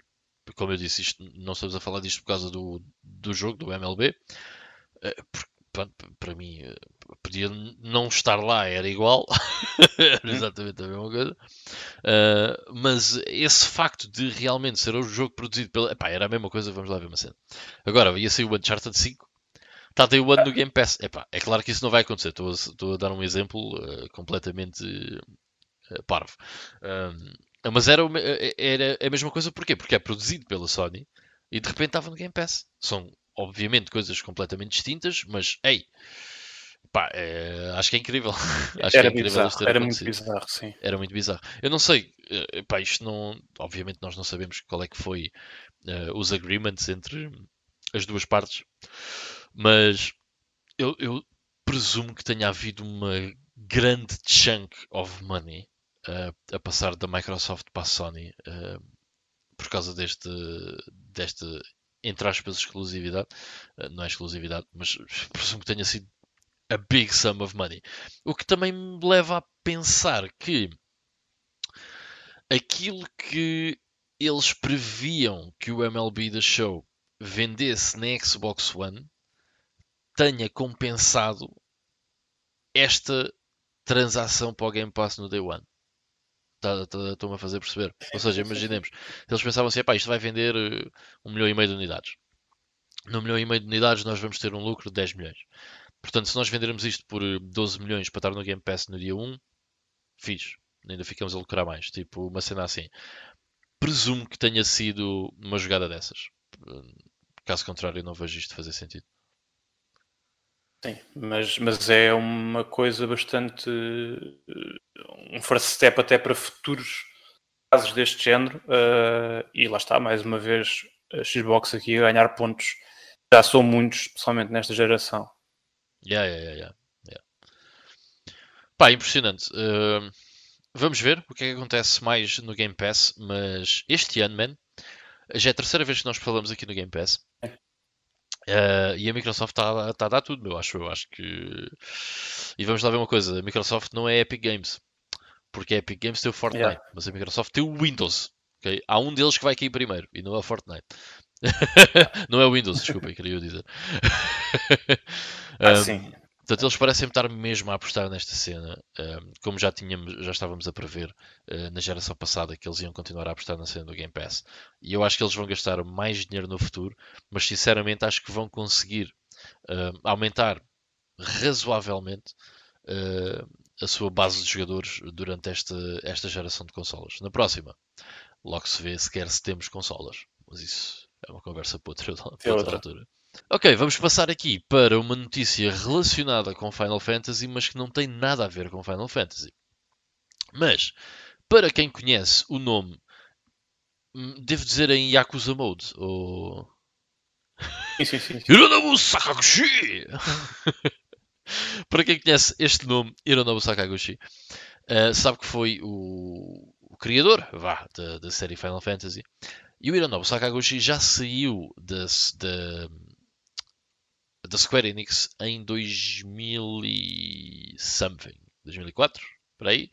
como eu disse, isto, não estamos a falar disto por causa do, do jogo, do MLB. É, para mim, eh, podia não estar lá, era igual, era uhum. exatamente a mesma coisa. Uh, mas esse facto de realmente ser o jogo produzido pela. Epá, era a mesma coisa, vamos lá ver uma cena. Agora, ia sair o Uncharted 5 Está Day One no Game Pass. Epá, é claro que isso não vai acontecer. Estou a, estou a dar um exemplo uh, completamente uh, parvo. Um, mas era, eh, era a mesma coisa porquê? Porque é produzido pela Sony e de repente estava no Game Pass. São obviamente coisas completamente distintas, mas ei, pá, é, acho que é incrível. acho
era
que é incrível
bizarro, era muito bizarro, sim.
Era muito bizarro. Eu não sei, pá, isto não. Obviamente nós não sabemos qual é que foi uh, os agreements entre as duas partes. Mas eu, eu presumo que tenha havido uma grande chunk of money uh, a passar da Microsoft para a Sony uh, por causa deste, desta, entre aspas, exclusividade. Uh, não é exclusividade, mas presumo que tenha sido a big sum of money. O que também me leva a pensar que aquilo que eles previam que o MLB The Show vendesse na Xbox One tenha compensado esta transação para o Game Pass no Day One. Estou-me tá, tá, a fazer perceber. Ou seja, imaginemos, eles pensavam assim, isto vai vender uh, um milhão e meio de unidades. No milhão e meio de unidades nós vamos ter um lucro de 10 milhões. Portanto, se nós vendermos isto por 12 uh, milhões para estar no Game Pass no dia 1, fiz. Ainda ficamos a lucrar mais. Tipo, uma cena assim. Presumo que tenha sido uma jogada dessas. Caso contrário, não vejo isto fazer sentido.
Sim, mas, mas é uma coisa bastante. um first step até para futuros casos deste género. Uh, e lá está, mais uma vez, a Xbox aqui a ganhar pontos. Já são muitos, especialmente nesta geração.
Yeah, yeah, yeah, yeah. Pá, impressionante. Uh, vamos ver o que é que acontece mais no Game Pass, mas este ano, man, já é a terceira vez que nós falamos aqui no Game Pass. É. Uh, e a Microsoft está tá a dar tudo, eu acho. Eu acho que. E vamos lá ver uma coisa: a Microsoft não é Epic Games. Porque a Epic Games tem o Fortnite, yeah. mas a Microsoft tem o Windows. Okay? Há um deles que vai cair primeiro e não é o Fortnite. não é o Windows, desculpa, queria dizer.
ah, um, sim.
Portanto, eles parecem estar mesmo a apostar nesta cena, como já tínhamos, já estávamos a prever uh, na geração passada que eles iam continuar a apostar na cena do Game Pass. E eu acho que eles vão gastar mais dinheiro no futuro, mas sinceramente acho que vão conseguir uh, aumentar razoavelmente uh, a sua base de jogadores durante esta, esta geração de consolas. Na próxima, logo se vê se quer se temos consolas, mas isso é uma conversa para outra, para outra altura. Ok, vamos passar aqui para uma notícia relacionada com Final Fantasy, mas que não tem nada a ver com Final Fantasy. Mas, para quem conhece o nome, hum, devo dizer em Yakuza Mode, ou...
Sim, sim, sim.
Hironobu Sakaguchi! para quem conhece este nome, Hironobu Sakaguchi, uh, sabe que foi o, o criador vá, da, da série Final Fantasy. E o Hironobu Sakaguchi já saiu da, da, da Square Enix em 2000 e something, 2004, por aí.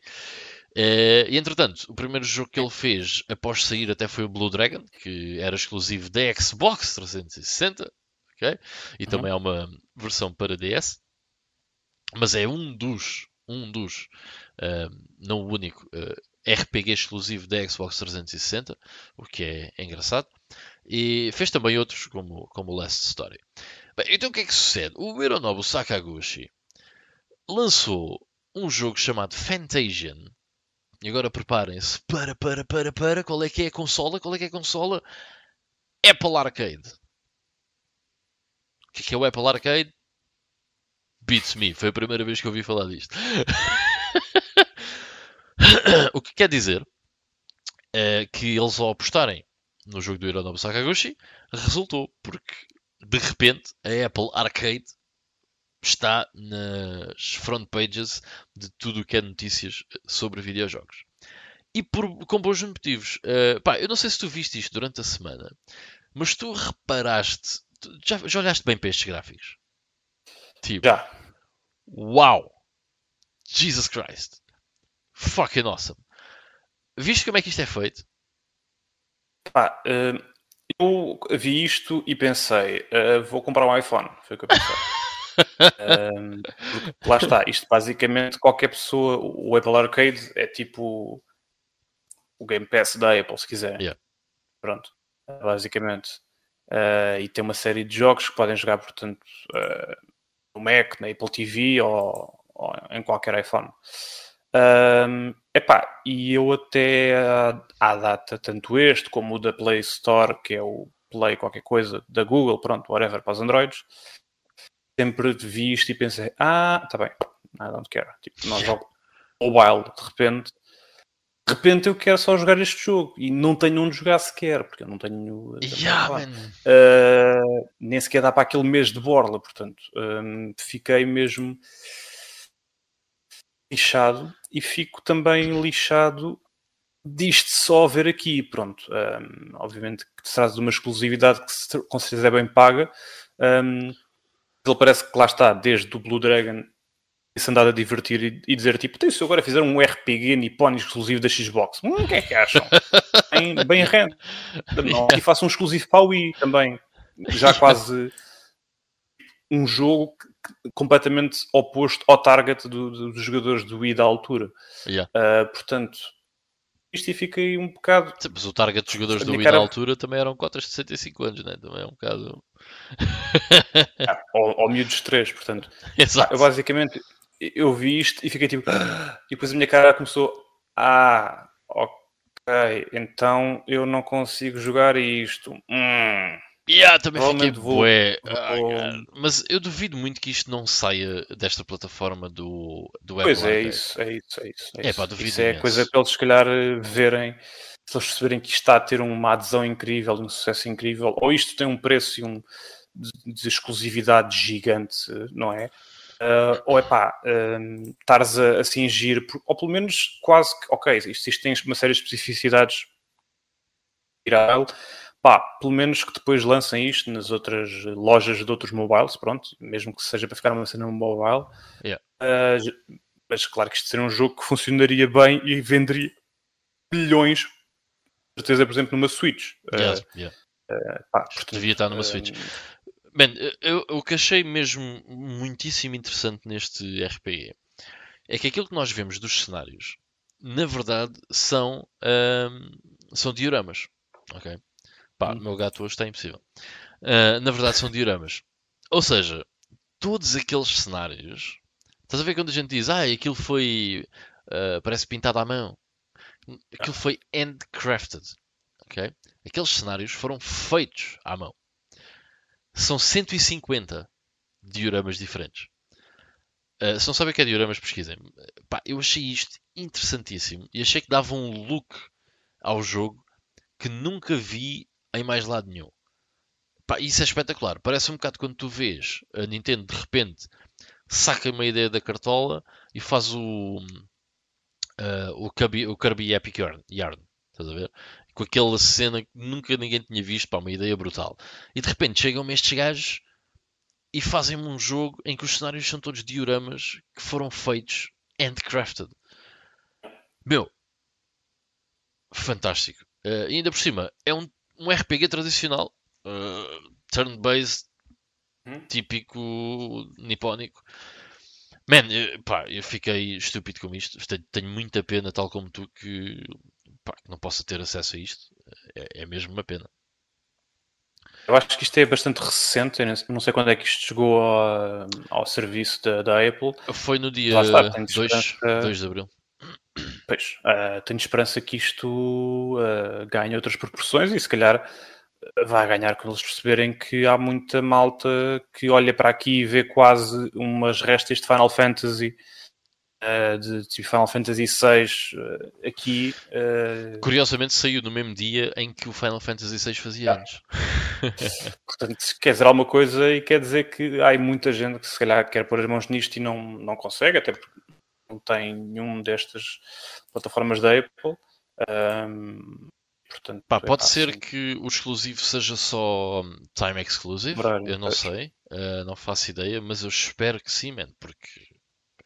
Uh, e entretanto, o primeiro jogo que ele fez após sair até foi o Blue Dragon, que era exclusivo da Xbox 360, ok? E uhum. também há uma versão para DS, mas é um dos, um dos, uh, não o único, uh, RPG exclusivo da Xbox 360, o que é, é engraçado. E fez também outros, como, como Last Story. Bem, então o que é que sucede? O Hironobu Sakaguchi lançou um jogo chamado Fantasian. E agora preparem-se para, para, para, para. Qual é que é a consola? Qual é que é a consola? Apple Arcade. O que é, que é o Apple Arcade? Beats me. Foi a primeira vez que eu ouvi falar disto. o que quer dizer é que eles ao apostarem no jogo do Hironobu Sakaguchi resultou, porque de repente a Apple Arcade está nas front pages de tudo o que é notícias sobre videojogos. E por, com bons motivos. Uh, pá, eu não sei se tu viste isto durante a semana, mas tu reparaste. Tu já, já olhaste bem para estes gráficos?
Tipo, já.
Uau! Jesus Christ! Fucking awesome! Viste como é que isto é feito?
Pá, uh, eu vi isto e pensei, uh, vou comprar um iPhone. Foi o que eu pensei. uh, lá está, isto basicamente qualquer pessoa, o Apple Arcade é tipo o Game Pass da Apple, se quiser.
Yeah.
Pronto, basicamente. Uh, e tem uma série de jogos que podem jogar, portanto, uh, no Mac, na Apple TV ou, ou em qualquer iPhone. Um, epá, e eu até à data, tanto este como o da Play Store, que é o Play qualquer coisa da Google, pronto, whatever, para os Androids, sempre vi isto e pensei, ah, tá bem, I don't care. Tipo, nós jogo mobile, de repente, de repente eu quero só jogar este jogo e não tenho onde jogar sequer, porque eu não tenho.
Yeah,
uh, nem sequer dá para aquele mês de borla, portanto, um, fiquei mesmo lixado e fico também lixado disto só ver aqui. Pronto, um, obviamente que se traz de uma exclusividade que se, com certeza é bem paga. Um, ele parece que lá está, desde o Blue Dragon se andado a divertir e, e dizer tipo, então, se agora fizer um RPG nipónico exclusivo da Xbox, hum, o que é que acham? bem, bem rende. E faço um exclusivo para o Wii também. Já quase um jogo completamente oposto ao target do, do, dos jogadores do Wii da altura.
Yeah.
Uh, portanto, isto fica aí um bocado.
Mas o target dos jogadores do cara... da altura também eram cotas de 65 anos, né? Também é um bocado.
ah, ou, ou miúdos 3, portanto.
Exato.
Eu, basicamente, eu vi isto e fiquei tipo. E depois a minha cara começou. Ah, ok, então eu não consigo jogar isto. Hum.
Yeah, também fiquei vou, bué. Vou... mas eu duvido muito que isto não saia desta plataforma do, do
Apple. Pois é, isso, é isso, é isso. É,
é, pá, duvido
isso é coisa para eles se calhar verem, se eles perceberem que isto está a ter uma adesão incrível, um sucesso incrível, ou isto tem um preço e um de, de exclusividade gigante, não é? Uh, ou é pá, uh, estares a, a cingir, ou pelo menos quase que, ok, isto, isto tem uma série de especificidades viral, pá, pelo menos que depois lancem isto nas outras lojas de outros mobiles, pronto, mesmo que seja para ficar uma cena mobile.
Yeah.
Uh, mas claro que isto seria um jogo que funcionaria bem e venderia milhões, certeza, por exemplo, numa Switch.
Yeah, yeah. Pá, portanto, Devia estar numa Switch. Man, eu, o que achei mesmo muitíssimo interessante neste RPG é que aquilo que nós vemos dos cenários, na verdade, são, são dioramas. Ok? Pá, hum. meu gato hoje está impossível. Uh, na verdade, são dioramas. Ou seja, todos aqueles cenários. Estás a ver quando a gente diz, ah, aquilo foi. Uh, parece pintado à mão. Aquilo foi handcrafted. Ok? Aqueles cenários foram feitos à mão são 150 dioramas diferentes. Uh, se não sabem o que é dioramas, pesquisem. Pá, eu achei isto interessantíssimo e achei que dava um look ao jogo que nunca vi em mais lado nenhum. Pá, isso é espetacular. Parece um bocado quando tu vês a Nintendo de repente saca uma ideia da cartola e faz o, uh, o, Kirby, o Kirby Epic Yarn. Yarn estás a ver? com aquela cena que nunca ninguém tinha visto, pá, uma ideia brutal. E de repente chegam-me estes gajos e fazem-me um jogo em que os cenários são todos dioramas que foram feitos handcrafted. Meu, fantástico. Uh, ainda por cima, é um, um RPG tradicional, uh, turn-based, hum? típico nipónico. Man, eu, pá, eu fiquei estúpido com isto. Tenho, muita pena, tal como tu, que pá, que não possa ter acesso a isto é, é, mesmo uma pena.
Eu acho que isto é bastante recente, eu não sei quando é que isto chegou ao, ao serviço da, da, Apple.
Foi no dia 2, 2 de Abril.
Pois, uh, tenho esperança que isto uh, ganhe outras proporções e se calhar vai ganhar quando eles perceberem que há muita malta que olha para aqui e vê quase umas restas de Final Fantasy de, Final Fantasy VI aqui.
Uh... Curiosamente saiu no mesmo dia em que o Final Fantasy VI fazia anos.
Portanto, quer dizer alguma coisa e quer dizer que há muita gente que se calhar quer pôr as mãos nisto e não, não consegue, até porque não tem nenhum destas plataformas da Apple. Um,
portanto, Pá, pode é ser assim. que o exclusivo seja só time exclusive, eu não sei, uh, não faço ideia, mas eu espero que sim, man, porque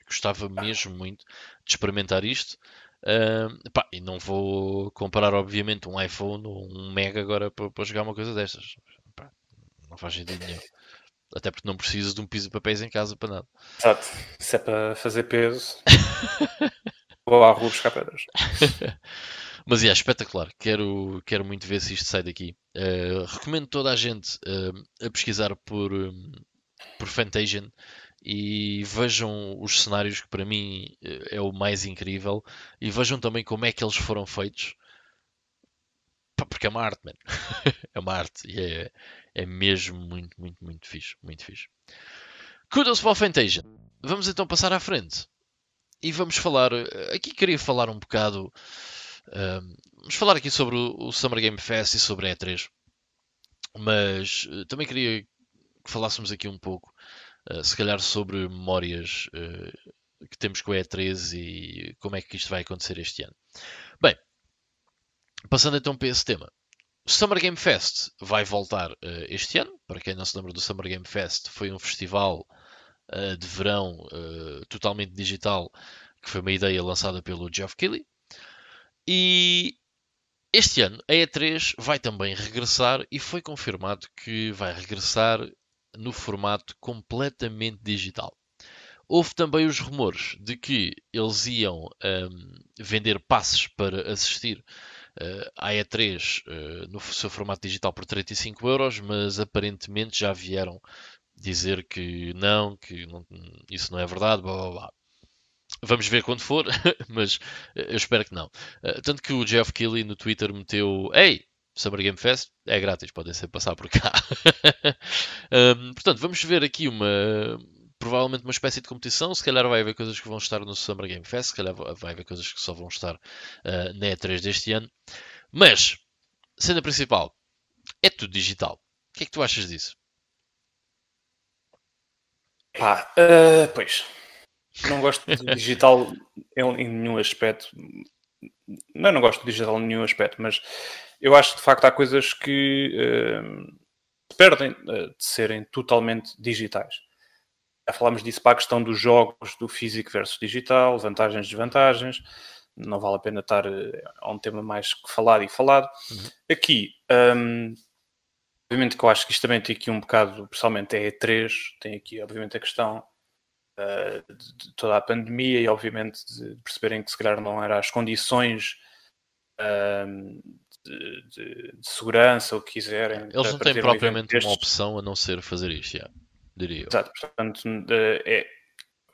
gostava mesmo muito de experimentar isto. Uh, pá, e não vou comparar, obviamente, um iPhone ou um Mega agora para, para jogar uma coisa destas. Pá, não faz sentido nenhum. Até porque não preciso de um piso de papéis em casa para nada.
Exato. Se é para fazer peso, vou à rua buscar pedras.
Mas é espetacular. Quero, quero muito ver se isto sai daqui. Uh, recomendo toda a gente uh, a pesquisar por, um, por Fantasian e vejam os cenários que para mim eh, é o mais incrível e vejam também como é que eles foram feitos porque é uma arte, man. é uma arte e é, é mesmo muito, muito, muito fixe, muito fixe. Kudos para o Fantasia. Vamos então passar à frente e vamos falar. Eh, aqui queria falar um bocado. Um, vamos falar aqui sobre o Summer Game Fest e sobre a E3, mas uh, também queria que falássemos aqui um pouco eh, se calhar sobre memórias uh, que temos com a E3 e como é que isto vai acontecer este ano. Bem, passando então para esse tema. Summer Game Fest vai voltar uh, este ano. Para quem não se lembra do Summer Game Fest, foi um festival de verão totalmente digital que foi uma ideia lançada pelo Geoff Keighley. E este ano a E3 vai também regressar e foi confirmado que vai regressar no formato completamente digital. Houve também os rumores de que eles iam um, vender passes para assistir uh, à E3 uh, no seu formato digital por 35 euros, mas aparentemente já vieram dizer que não, que não, isso não é verdade, blá blá blá. Vamos ver quando for, mas eu espero que não. Tanto que o Jeff Keighley no Twitter meteu: Ei, Summer Game Fest é grátis, podem ser passar por cá. um, portanto, vamos ver aqui uma provavelmente uma espécie de competição. Se calhar vai haver coisas que vão estar no Summer Game Fest, se calhar vai haver coisas que só vão estar uh, na E3 deste ano. Mas, cena principal, é tudo digital. O que é que tu achas disso?
Pá, uh, pois. Não gosto de digital em, nenhum aspecto. Não, não gosto de digital em nenhum aspecto, mas eu acho que de facto há coisas que uh, perdem uh, de serem totalmente digitais. Já falámos disso para a questão dos jogos do físico versus digital, vantagens e desvantagens. Não vale a pena estar uh, um tema mais que falado e falado. Uhum. Aqui, um, obviamente que eu acho que isto também tem aqui um bocado, pessoalmente é E3, tem aqui obviamente a questão uh, de toda a pandemia e obviamente de perceberem que se calhar não eram as condições uh, de, de, de segurança, o que quiserem.
Eles não têm propriamente uma opção a não ser fazer isto, já, diria eu.
Exato, portanto, é,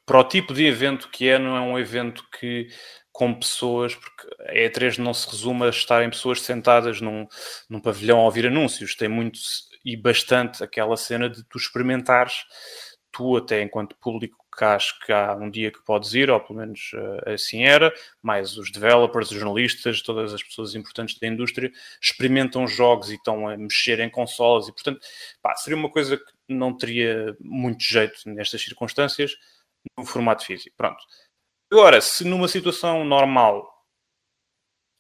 para o tipo de evento que é, não é um evento que com pessoas, porque a E3 não se resume a estarem pessoas sentadas num, num pavilhão a ouvir anúncios, tem muito e bastante aquela cena de tu experimentares, tu até enquanto público que acho que há um dia que podes ir, ou pelo menos uh, assim era, mais os developers, os jornalistas, todas as pessoas importantes da indústria experimentam jogos e estão a mexer em consoles e, portanto, pá, seria uma coisa que não teria muito jeito nestas circunstâncias no formato físico. Pronto. Agora, se numa situação normal,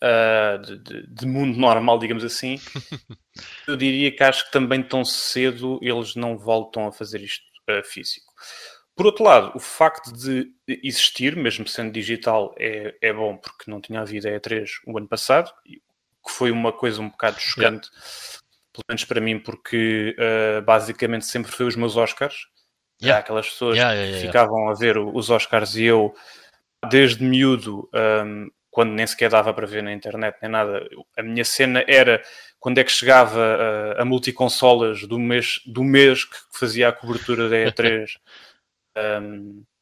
uh, de, de, de, mundo normal, digamos assim, eu diria que acho que também tão cedo eles não voltam a fazer isto uh, físico. Por outro lado, o facto de existir, mesmo sendo digital, é, é bom porque não tinha havido a E3 o ano passado, que foi uma coisa um bocado chocante, yeah. Pelo menos para mim, porque uh, basicamente sempre foi os meus Oscars. Yeah. Aquelas pessoas yeah, que ficavam a ver os Oscars e eu, desde miúdo, um, quando nem sequer dava para ver na internet nem nada, a minha cena era quando é que chegava uh, a multiconsolas do mês, do mês que fazia a cobertura da E3. Um,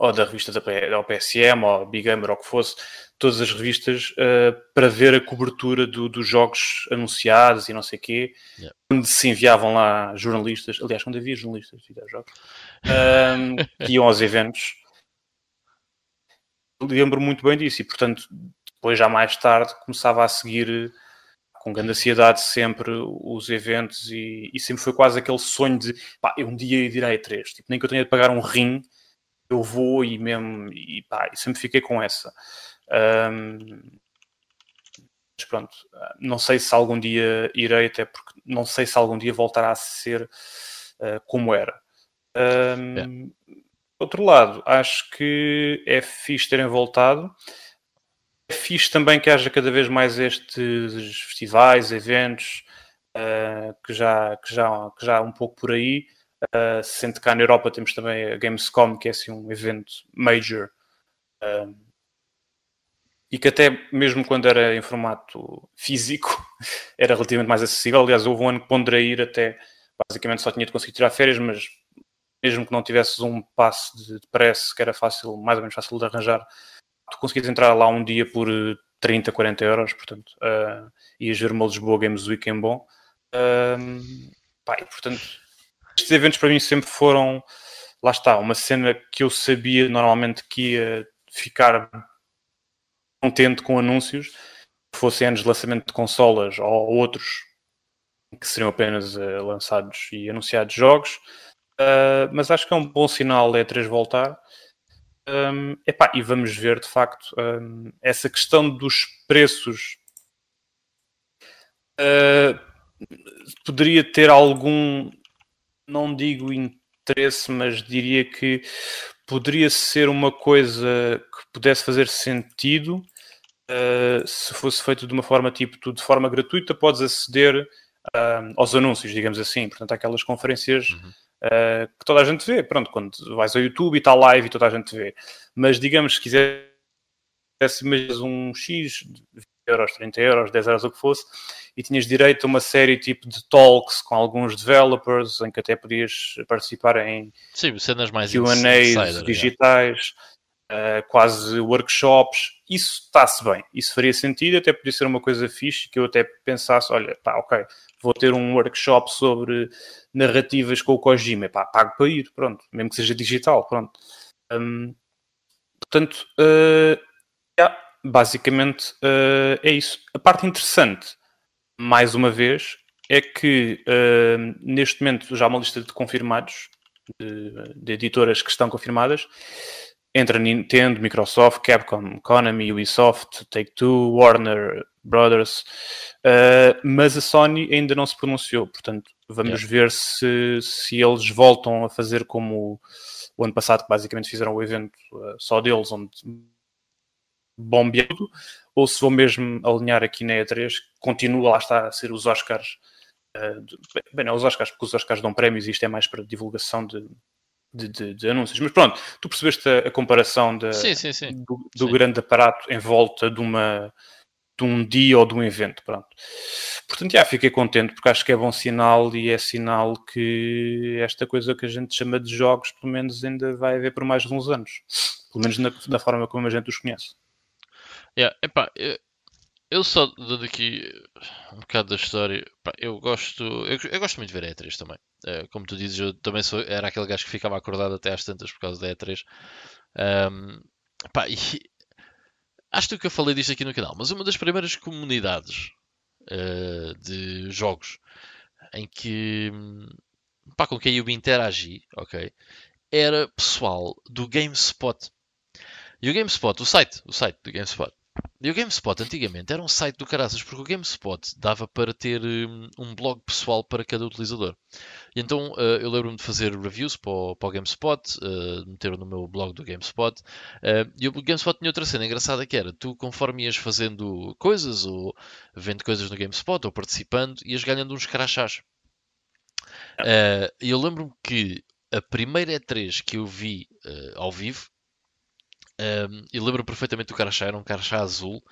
ou da revista da, da PSM, ou Big Gamer, ou o que fosse, todas as revistas, uh, para ver a cobertura do, dos jogos anunciados e não sei o quê, yeah. onde se enviavam lá jornalistas, aliás, quando havia jornalistas de jogos, um, que iam aos eventos. Lembro muito bem disso e, portanto, depois já mais tarde começava a seguir com grande ansiedade sempre os eventos e, e, sempre foi quase aquele sonho de pá, eu um dia irei a três, tipo, nem que eu tenha de pagar um rim, eu vou e mesmo, e pá, e sempre fiquei com essa. Um, mas pronto, não sei se algum dia irei, até porque não sei se algum dia voltará a ser uh, como era. Um, Outro lado, acho que é fixe terem voltado. É fixe também que haja cada vez mais estes festivais, eventos, uh, que, já, que, já, que já um pouco por aí. Uh, sendo que cá na Europa temos também a Gamescom, que é assim um evento major. Uh, e que até mesmo quando era em formato físico era relativamente mais acessível. Aliás, houve um ano que ponderei ir até basicamente só tinha de conseguir tirar férias, mas mesmo que não tivesses um passe de, de press que era fácil, mais ou menos fácil de arranjar, tu conseguias entrar lá um dia por 30, 40 euros, portanto, uh, ias ver uma Lisboa Games Week em bom. Uh, pá, e, portanto, estes eventos para mim sempre foram, lá está, uma cena que eu sabia normalmente que ia ficar contente com anúncios, fossem anos de lançamento de consolas ou outros que seriam apenas uh, lançados e anunciados jogos. Uh, mas acho que é um bom sinal a E3 voltar. Um, epá, e vamos ver de facto um, essa questão dos preços uh, poderia ter algum, não digo interesse, mas diria que poderia ser uma coisa que pudesse fazer sentido uh, se fosse feito de uma forma tipo tu de forma gratuita podes aceder uh, aos anúncios, digamos assim, portanto aquelas conferências uhum uh, que toda a gente vê. Pronto, quando vais ao YouTube e está live e toda a gente vê. Mas digamos, se quisesse mais um X, 20 euros, 30 euros, 10 euros, o que fosse, e tinhas direito a uma série tipo de talks com alguns developers, em que até podias participar em Q&As digitais. Uh, quase workshops, isso está-se bem, isso faria sentido, até podia ser uma coisa fixe que eu até pensasse, olha, pá, ok, vou ter um workshop sobre narrativas com o Kojima, pá, pago para ir, pronto, mesmo que seja digital, pronto. Um, portanto, uh, yeah, basicamente uh, é isso. A parte interessante, mais uma vez, é que uh, neste momento já há uma lista de confirmados, de, de editoras que estão confirmadas, entre a Nintendo, Microsoft, Capcom, Konami, Ubisoft, Take-Two, Warner Brothers, uh, mas a Sony ainda não se pronunciou, portanto vamos ver se, se eles voltam a fazer como o ano passado, que basicamente fizeram o evento uh, só deles, onde bombeado, ou se vão mesmo alinhar aqui na E3, continua lá está a ser os Oscars, uh, de, bem, não os Oscars, porque os Oscars dão prémios e isto é mais para divulgação de, de, de, de, anúncios. Mas pronto, tu percebeste a, a comparação de,
sim, sim, sim.
do, do grande aparato em volta de, uma, de um dia ou de um evento. Pronto. Portanto, já fiquei contente porque acho que é bom sinal e é sinal que esta coisa que a gente chama de jogos, pelo menos ainda vai haver por mais de uns anos. Pelo menos na, na forma como a gente os conhece.
Yeah, epá, eu só dando aqui um bocado da história, eu gosto eu, eu, gosto muito de ver a E3 também. É, como tu dizes, eu também sou, era aquele gajo que ficava acordado até às tantas por causa da E3. Um, e, acho que eu falei disto aqui no canal, mas uma das primeiras comunidades uh, de jogos em que com quem eu interagi, ok, era pessoal do GameSpot. E o GameSpot, o site, o site do GameSpot, e o GameSpot antigamente era um site do caraças, porque o GameSpot dava para ter um, um blog pessoal para cada utilizador. E então uh, eu lembro-me de fazer reviews para o, para o GameSpot, uh, meter no meu blog do GameSpot. Uh, e o GameSpot tinha outra cena engraçada que era, tu conforme ias fazendo coisas, ou vendo coisas no GameSpot, ou participando, ias ganhando uns crachás. E eu lembro-me que a primeira E3 que eu vi ao vivo, um, e lembro perfeitamente do crachá, era um crachá azul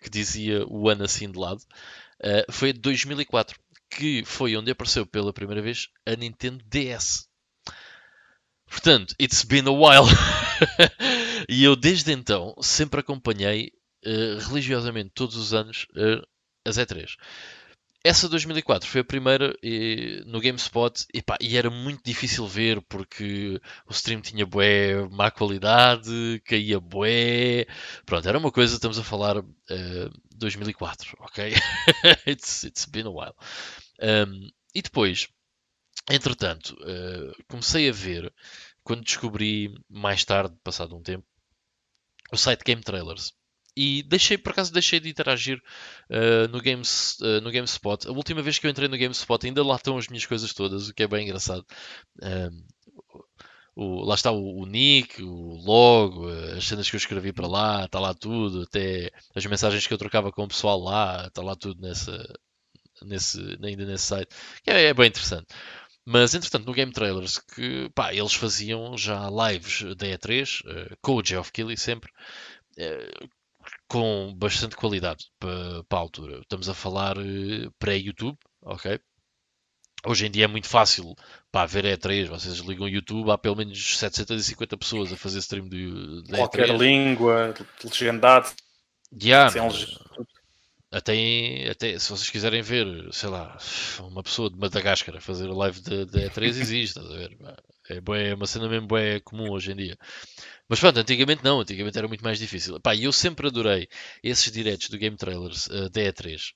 que dizia o ano assim de lado. Uh, foi de 2004, que foi onde apareceu pela primeira vez a Nintendo DS. Portanto, it's been a while. e eu desde então sempre acompanhei uh, religiosamente todos os anos uh, a Z3. Essa 2004 foi a primeira e, no GameSpot e, pá, e era muito difícil ver porque o stream tinha bué, má qualidade, caía bué. Pronto, era uma coisa, estamos a falar uh, 2004, ok? it's, it's been a while. Um, e depois, entretanto, uh, comecei a ver, quando descobri mais tarde, passado um tempo, o site Game Trailers. E deixei, por acaso, deixei de interagir uh, no, Games, uh, no GameSpot. A última vez que eu entrei no GameSpot, ainda lá estão as minhas coisas todas, o que é bem engraçado. o, lá está o, o, nick, o logo, as cenas que eu escrevi para lá, está lá tudo, até as mensagens que eu trocava com o pessoal lá, está lá tudo nessa, nesse, ainda nesse site, que é, é bem interessante. Mas entretanto, no Game Trailers, que pá, eles faziam já lives da E3 uh, com o Geoff Keighley sempre, uh, com bastante qualidade para, para a altura. Estamos a falar uh, pré-YouTube, ok? Hoje em dia é muito fácil para ver E3, vocês ligam o YouTube, há pelo menos 750 pessoas a fazer stream de,
de Qualquer E3. língua, legendado.
Yeah, até, até se vocês quiserem ver, sei lá, uma pessoa de Madagascar a fazer live de, de E3 existe, estás a ver? É, é uma cena mesmo bem comum hoje em dia. Mas pronto, antigamente não, antigamente era muito mais difícil. Pá, eu sempre adorei esses diretos do Game Trailers uh, da E3.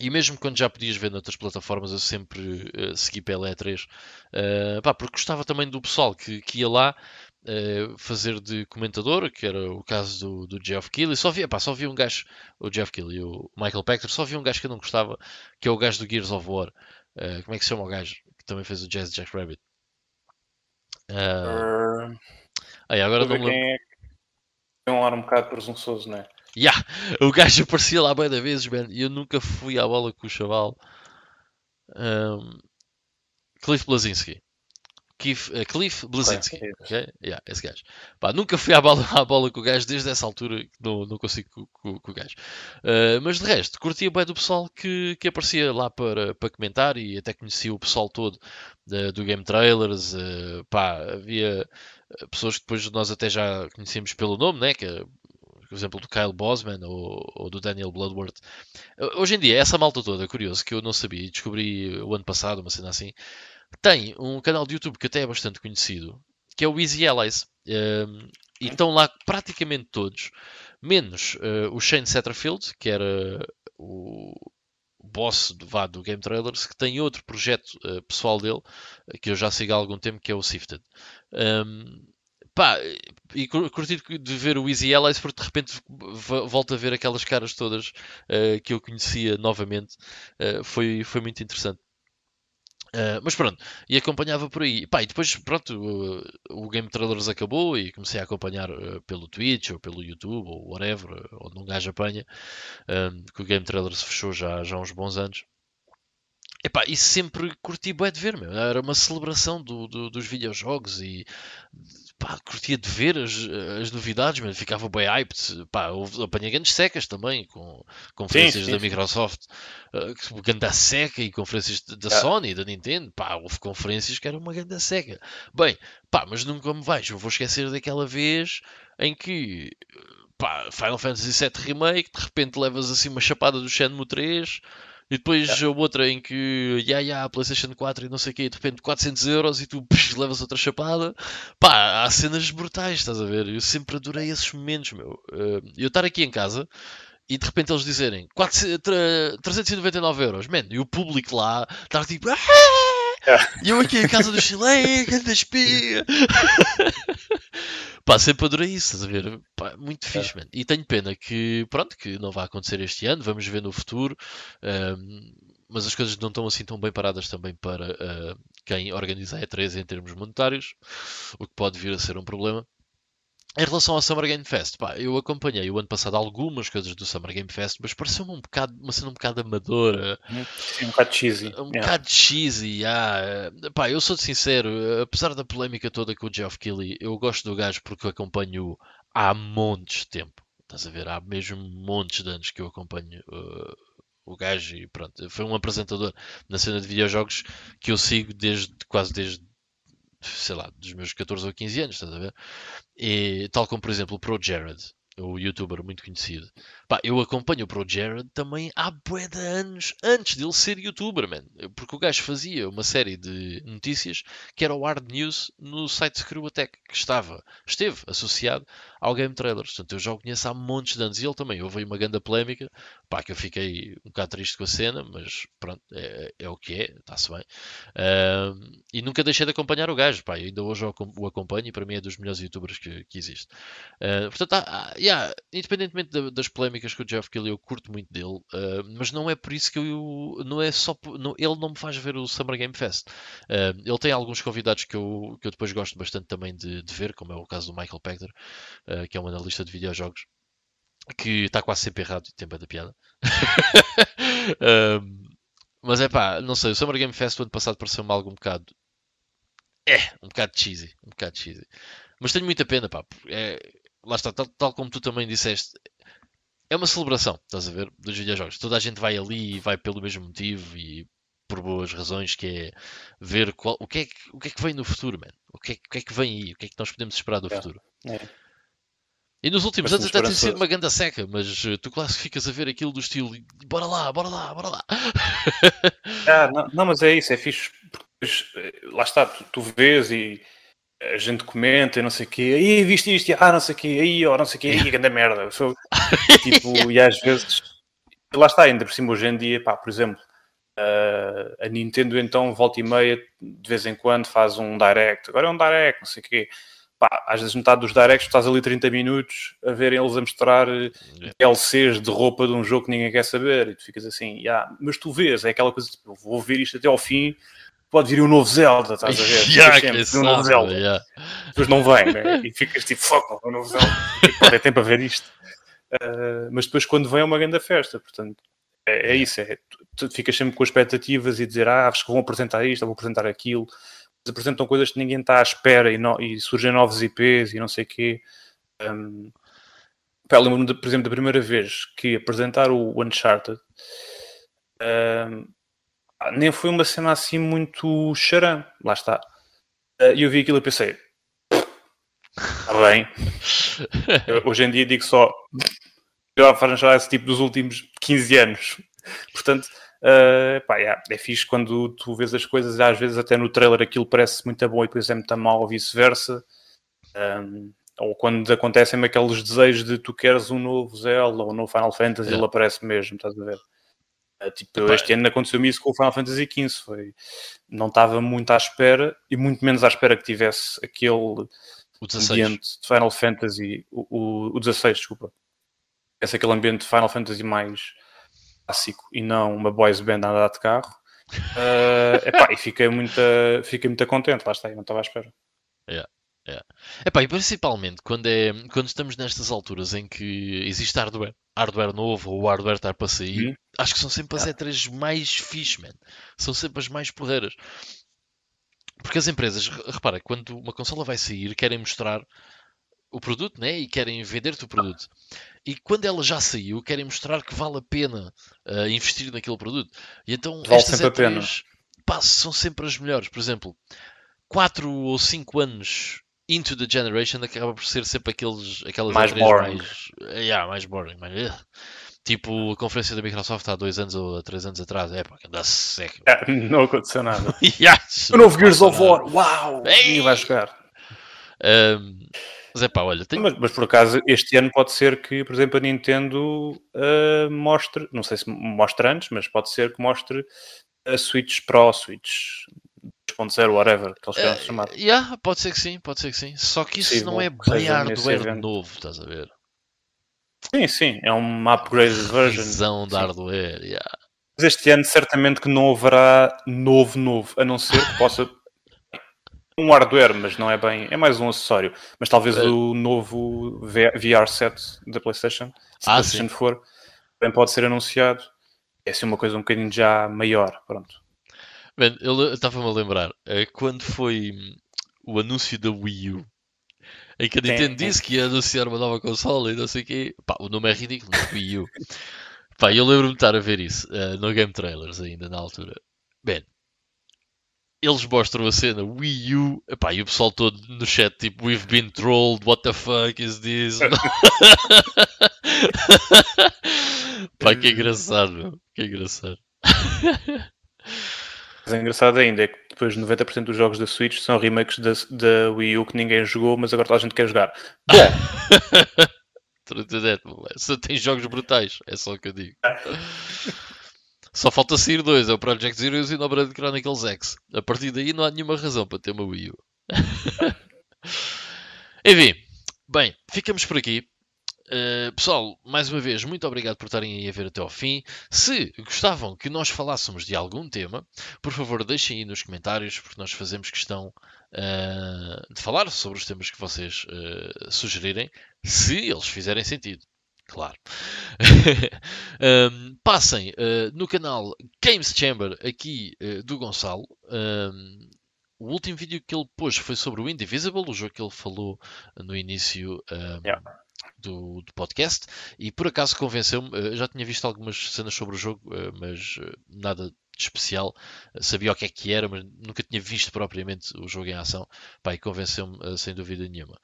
E mesmo quando já podias ver noutras plataformas, eu sempre uh, segui pela E3. Uh, eh, pá, porque gostava também do pessoal que, que ia lá uh, fazer de comentador, que era o caso do, do Geoff Keighley. Só via, pá, só via um gajo, o Geoff Keighley, o Michael Pachter, só via um gajo que eu não gostava, que é o gajo do Gears of War. Como é que se chama o gajo? Que também fez o Jazz Jack Rabbit. Uh... Aí, agora não lembro. É...
Tem um ar um bocado presunçoso, não é?
Yeah, o gajo aparecia lá bem da vezes, man, e eu nunca fui à bola com o chaval. Um... Cliff Blazinski. Cliff, uh, Cliff Blazinski. É, okay? yeah, esse gajo. Pá, nunca fui à bola, à bola com o gajo desde essa altura não, não consigo com, com, com o gajo. Uh, mas de resto, curtia bem do pessoal que, que aparecia lá para, para comentar e até conhecia o pessoal todo uh, do Game Trailers. Uh, pá, havia pessoas que depois nós até já conhecíamos pelo nome, né? Que é, por exemplo, do Kyle Bosman ou, ou, do Daniel Bloodworth. Hoje em dia, essa malta toda, curioso, que eu não sabia, descobri o ano passado, uma cena assim, tem um canal de YouTube que até é bastante conhecido, que é o Easy Allies. Um, e estão lá praticamente todos, menos uh, o Shane Satterfield, que era o boss do, vá, do Game Trailers, que tem outro projeto uh, pessoal dele, que eu já sigo há algum tempo, que é o Sifted. Um, pá, e curti de ver o Easy Allies porque de repente volto a ver aquelas caras todas uh, que eu conhecia novamente. Foi, foi muito interessante. Uh, mas pronto, e acompanhava por aí. Pá, e depois, pronto, o, Game Trailers acabou e comecei a acompanhar uh, pelo Twitch ou pelo YouTube ou whatever, onde um gajo apanha, que o Game Trailers fechou já, já há uns bons anos. Epá, e sempre curti bem de ver, meu. Era uma celebração do, do, dos videojogos e pá, curtia de ver as, as novidades, mas ficava bem hyped. Pá, apanhei grandes secas também, com conferências sim, sim, da Microsoft, uh, ganda seca e conferências da é. Sony, da Nintendo. Pá, houve conferências que era uma ganda seca. Bem, pá, mas nunca me vais, eu vou esquecer daquela vez em que pá, Final Fantasy VII Remake, de repente levas assim uma chapada do Shenmue 3 e depois a outra em que, yeah, yeah, PlayStation 4 e não sei o quê, de repente 400 euros e tu psh, levas outra chapada. Pá, há cenas brutais, estás a ver? Eu sempre adorei esses momentos, meu. Uh, eu estar aqui em casa e de repente eles dizerem 399 euros, man, e o público lá estar tipo. Ah! E eu aqui em casa do Chile, grande espia. Pá, sempre adorei isso, estás a ver? Pá, muito fixe, é. E tenho pena que, pronto, que não vai acontecer este ano, vamos ver no futuro. Um, mas as coisas não estão assim tão bem paradas também para uh, quem organiza a E3 em termos monetários, o que pode vir a ser um problema. Em relação ao Summer Game Fest, pá, eu acompanhei o ano passado algumas coisas do Summer Game Fest, mas pareceu-me um bocado, uma cena um bocado amadora.
Sim, um bocado cheesy. Um
yeah. bocado cheesy, yeah. Pá, eu sou sincero, apesar da polémica toda com o Geoff Keighley, eu gosto do gajo porque o acompanho há montes de tempo. Estás a ver? Há mesmo montes de anos que eu acompanho uh, o gajo e pronto. Foi um apresentador na cena de videojogos que eu sigo desde quase desde sei lá, dos meus 14 ou 15 anos, estás a ver? E, tal como, por exemplo, o Pro Jared, o youtuber muito conhecido. Pá, eu acompanho o Pro Jared também há bué de anos antes dele ser youtuber, man. Porque o gajo fazia uma série de notícias que era o Hard News no site Screw Attack, que estava, esteve associado ao Game Trailers. Portanto, eu já o conheço há montes de anos e ele também. Houve uma grande polémica, pá, que eu fiquei um bocado triste com a cena, mas pronto, é, é o que é, está-se bem. Uh, e nunca deixei de acompanhar o gajo, pá, ainda hoje o acompanho e para mim é dos melhores youtubers que, que existe. Uh, portanto, há, há, yeah, independentemente das polémicas que o Jeff Kelly eu curto muito dele, uh, mas não é por isso que eu não é só não, ele não me faz ver o Summer Game Fest. Uh, ele tem alguns convidados que eu, que eu depois gosto bastante também de, de ver, como é o caso do Michael Pector, uh, que é um analista de videojogos que está quase sempre errado e tem da piada. mas é pá, não sei, o Summer Game Fest do ano passado pareceu-me algo um bocado. É, um bocado cheesy. Um bocado cheesy. Mas tenho muita pena, pá. É, lá está, tal, tal, como tu também disseste, é uma celebração, estás a ver, dos videojogos. Toda a gente vai ali e vai pelo mesmo motivo e por boas razões, que é ver qual, o, que é que, o que é que vem no futuro, man. O que, é, o que é que vem aí, o que é que nós podemos esperar do é, futuro. É. E nos últimos anos até tem sido uma ganda seca, mas eh, tu quase ficas a ver aquilo do estilo bora lá, bora lá, bora lá.
ah, não, não, mas é isso, é fixe. Eh, lá está, tu, tu vês e a gente comenta e não sei o quê, aí viste isto, ah, não sei o quê, aí, ó, não sei o quê, aí, grande merda. sou, tipo, e às vezes, lá está, ainda por cima hoje em dia, pá, por exemplo, uh, a Nintendo então volta e meia, de vez em quando, faz um direct, agora é um direct, não sei o quê. Pá, às vezes metade dos directs estás ali 30 minutos a verem eles a mostrar LCs de roupa de um jogo que ninguém quer saber e tu ficas assim, yeah, mas tu vês, é aquela coisa tipo, vou ver isto até ao fim pode vir um novo Zelda, estás a ver?
yeah, sempre, um novo Zelda.
Yeah. Depois não vem, né? E ficas tipo, foco, um novo Zelda. pode ter tempo a ver isto. Uh, mas depois quando vem é uma grande festa, portanto, é, é isso. É, tu, tu, ficas sempre com expectativas e dizer, ah, acho que vão apresentar isto, vão apresentar aquilo. Mas apresentam coisas que ninguém está à espera e, no, e surgem novos IPs e não sei o quê. Um, lembro-me, por exemplo, da primeira vez que apresentaram o Uncharted. Um, nem foi uma cena assim muito charã, lá está. Eh, e eu vi aquilo e pensei, está bem. Eu, hoje em dia digo só, faz já esse tipo dos últimos 15 anos. Portanto, uh, pá, yeah, é fixe quando tu vês as coisas, às vezes até no trailer aquilo parece muito bom e depois é muito mal ou vice-versa. Um, ou quando acontecem aqueles desejos de tu queres um novo Zelda ou um novo Final Fantasy, yeah. ele aparece mesmo, estás a ver? Eh, tipo, Epá. este ano aconteceu-me isso com o Final Fantasy XV. Foi, não estava muito à espera e muito menos à espera que tivesse aquele ambiente de Final Fantasy, o, o, o 16, desculpa. Esse aquele ambiente de Final Fantasy mais clássico e não uma boys band a andar de carro. Uh, epá, e fiquei muito, fiquei muito contente, lá está, eu não estava à espera.
Yeah. Yeah. Epá, e principalmente quando, é, quando estamos nestas alturas em que existe hardware, hardware novo ou hardware estar para sair, uhum. acho que são sempre as E3 mais fixe, man. São sempre as mais porreiras. Porque as empresas, repara, quando uma consola vai sair, querem mostrar o produto, né? E querem vender-te o produto. E quando ela já saiu, querem mostrar que vale a pena uh, investir naquele produto. E então
vale estas E3
pá, são sempre as melhores. Por exemplo, 4 ou 5 anos Into the Generation acaba por ser sempre aqueles, aquelas
mais boring.
Mais, yeah, mais boring. Mais, uh, tipo a conferência da Microsoft há dois anos ou três anos atrás. É, pá, que anda seco.
É, não aconteceu nada.
yes,
o novo Gears of War, uau! Ninguém vai jogar.
Um, mas é pá, olha. Tem...
Mas, mas, por acaso, este ano pode ser que, por exemplo, a Nintendo uh, mostre, não sei se mostra antes, mas pode ser que mostre a Switch Pro, Switch 2.0, whatever, que eles queiram uh, chamar.
Yeah, pode ser que sim, pode ser que sim. Só que isso sim, não é bem hardware novo, estás a ver?
Sim, sim, é uma upgraded version.
Visão de hardware, yeah.
Mas este ano certamente que não haverá novo, novo, a não ser que possa um hardware, mas não é bem, é mais um acessório. Mas talvez uh, o novo VR set da PlayStation, se ah, a PlayStation for, também pode ser anunciado. É assim uma coisa um bocadinho já maior, pronto.
Man, eu estava-me a lembrar, eh, quando foi o anúncio da Wii U, em que a Nintendo disse que ia anunciar uma nova consola e não sei o quê, pá, o nome é ridículo, Wii U. Pá, eu lembro-me de estar a ver isso uh, no Game Trailers ainda na altura. Bem, eles mostram a cena Wii U epá, e o pessoal todo no chat tipo We've been trolled, what the fuck is this? Pá, que engraçado, meu. que engraçado.
Mas é engraçado ainda é que depois 90% dos jogos da Switch são remakes da, da Wii U que ninguém jogou, mas agora toda a gente quer jogar. Bom!
Só tem jogos brutais, é só o que eu digo. Só falta sair dois, é o Project Zero e o Xenoblade Chronicles X. A partir daí não há nenhuma razão para ter uma Wii U. Enfim, bem, ficamos por aqui. Uh, pessoal, mais uma vez, muito obrigado por estarem aí a ver até ao fim. Se gostavam que nós falássemos de algum tema, por favor, deixem aí nos comentários, porque nós fazemos questão uh, de falar sobre os temas que vocês uh, sugerirem, se eles fizerem sentido. Claro. um, passem no canal Games Chamber aqui do Gonçalo. Um, o último vídeo que ele pôs foi sobre o Indivisible, o jogo que ele falou no início um, yeah do, do, podcast e por acaso convenceu-me. Eh, já tinha visto algumas cenas sobre o jogo, eh, mas eh, nada de especial. Sabia o que é que era, mas nunca tinha visto propriamente o jogo em ação. Pá, e convenceu-me sem dúvida nenhuma.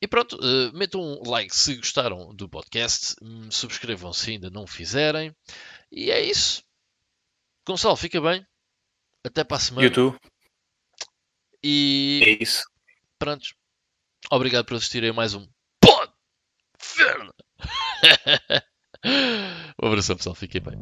E pronto, metam um like se gostaram do podcast, hum, subscrevam se ainda não fizerem. E é isso. Gonçalo, fica bem. Até para a semana.
YouTube.
E.
É isso.
Pronto. Obrigado por assistirem a mais um um abração, pessoal. Fiquem bem.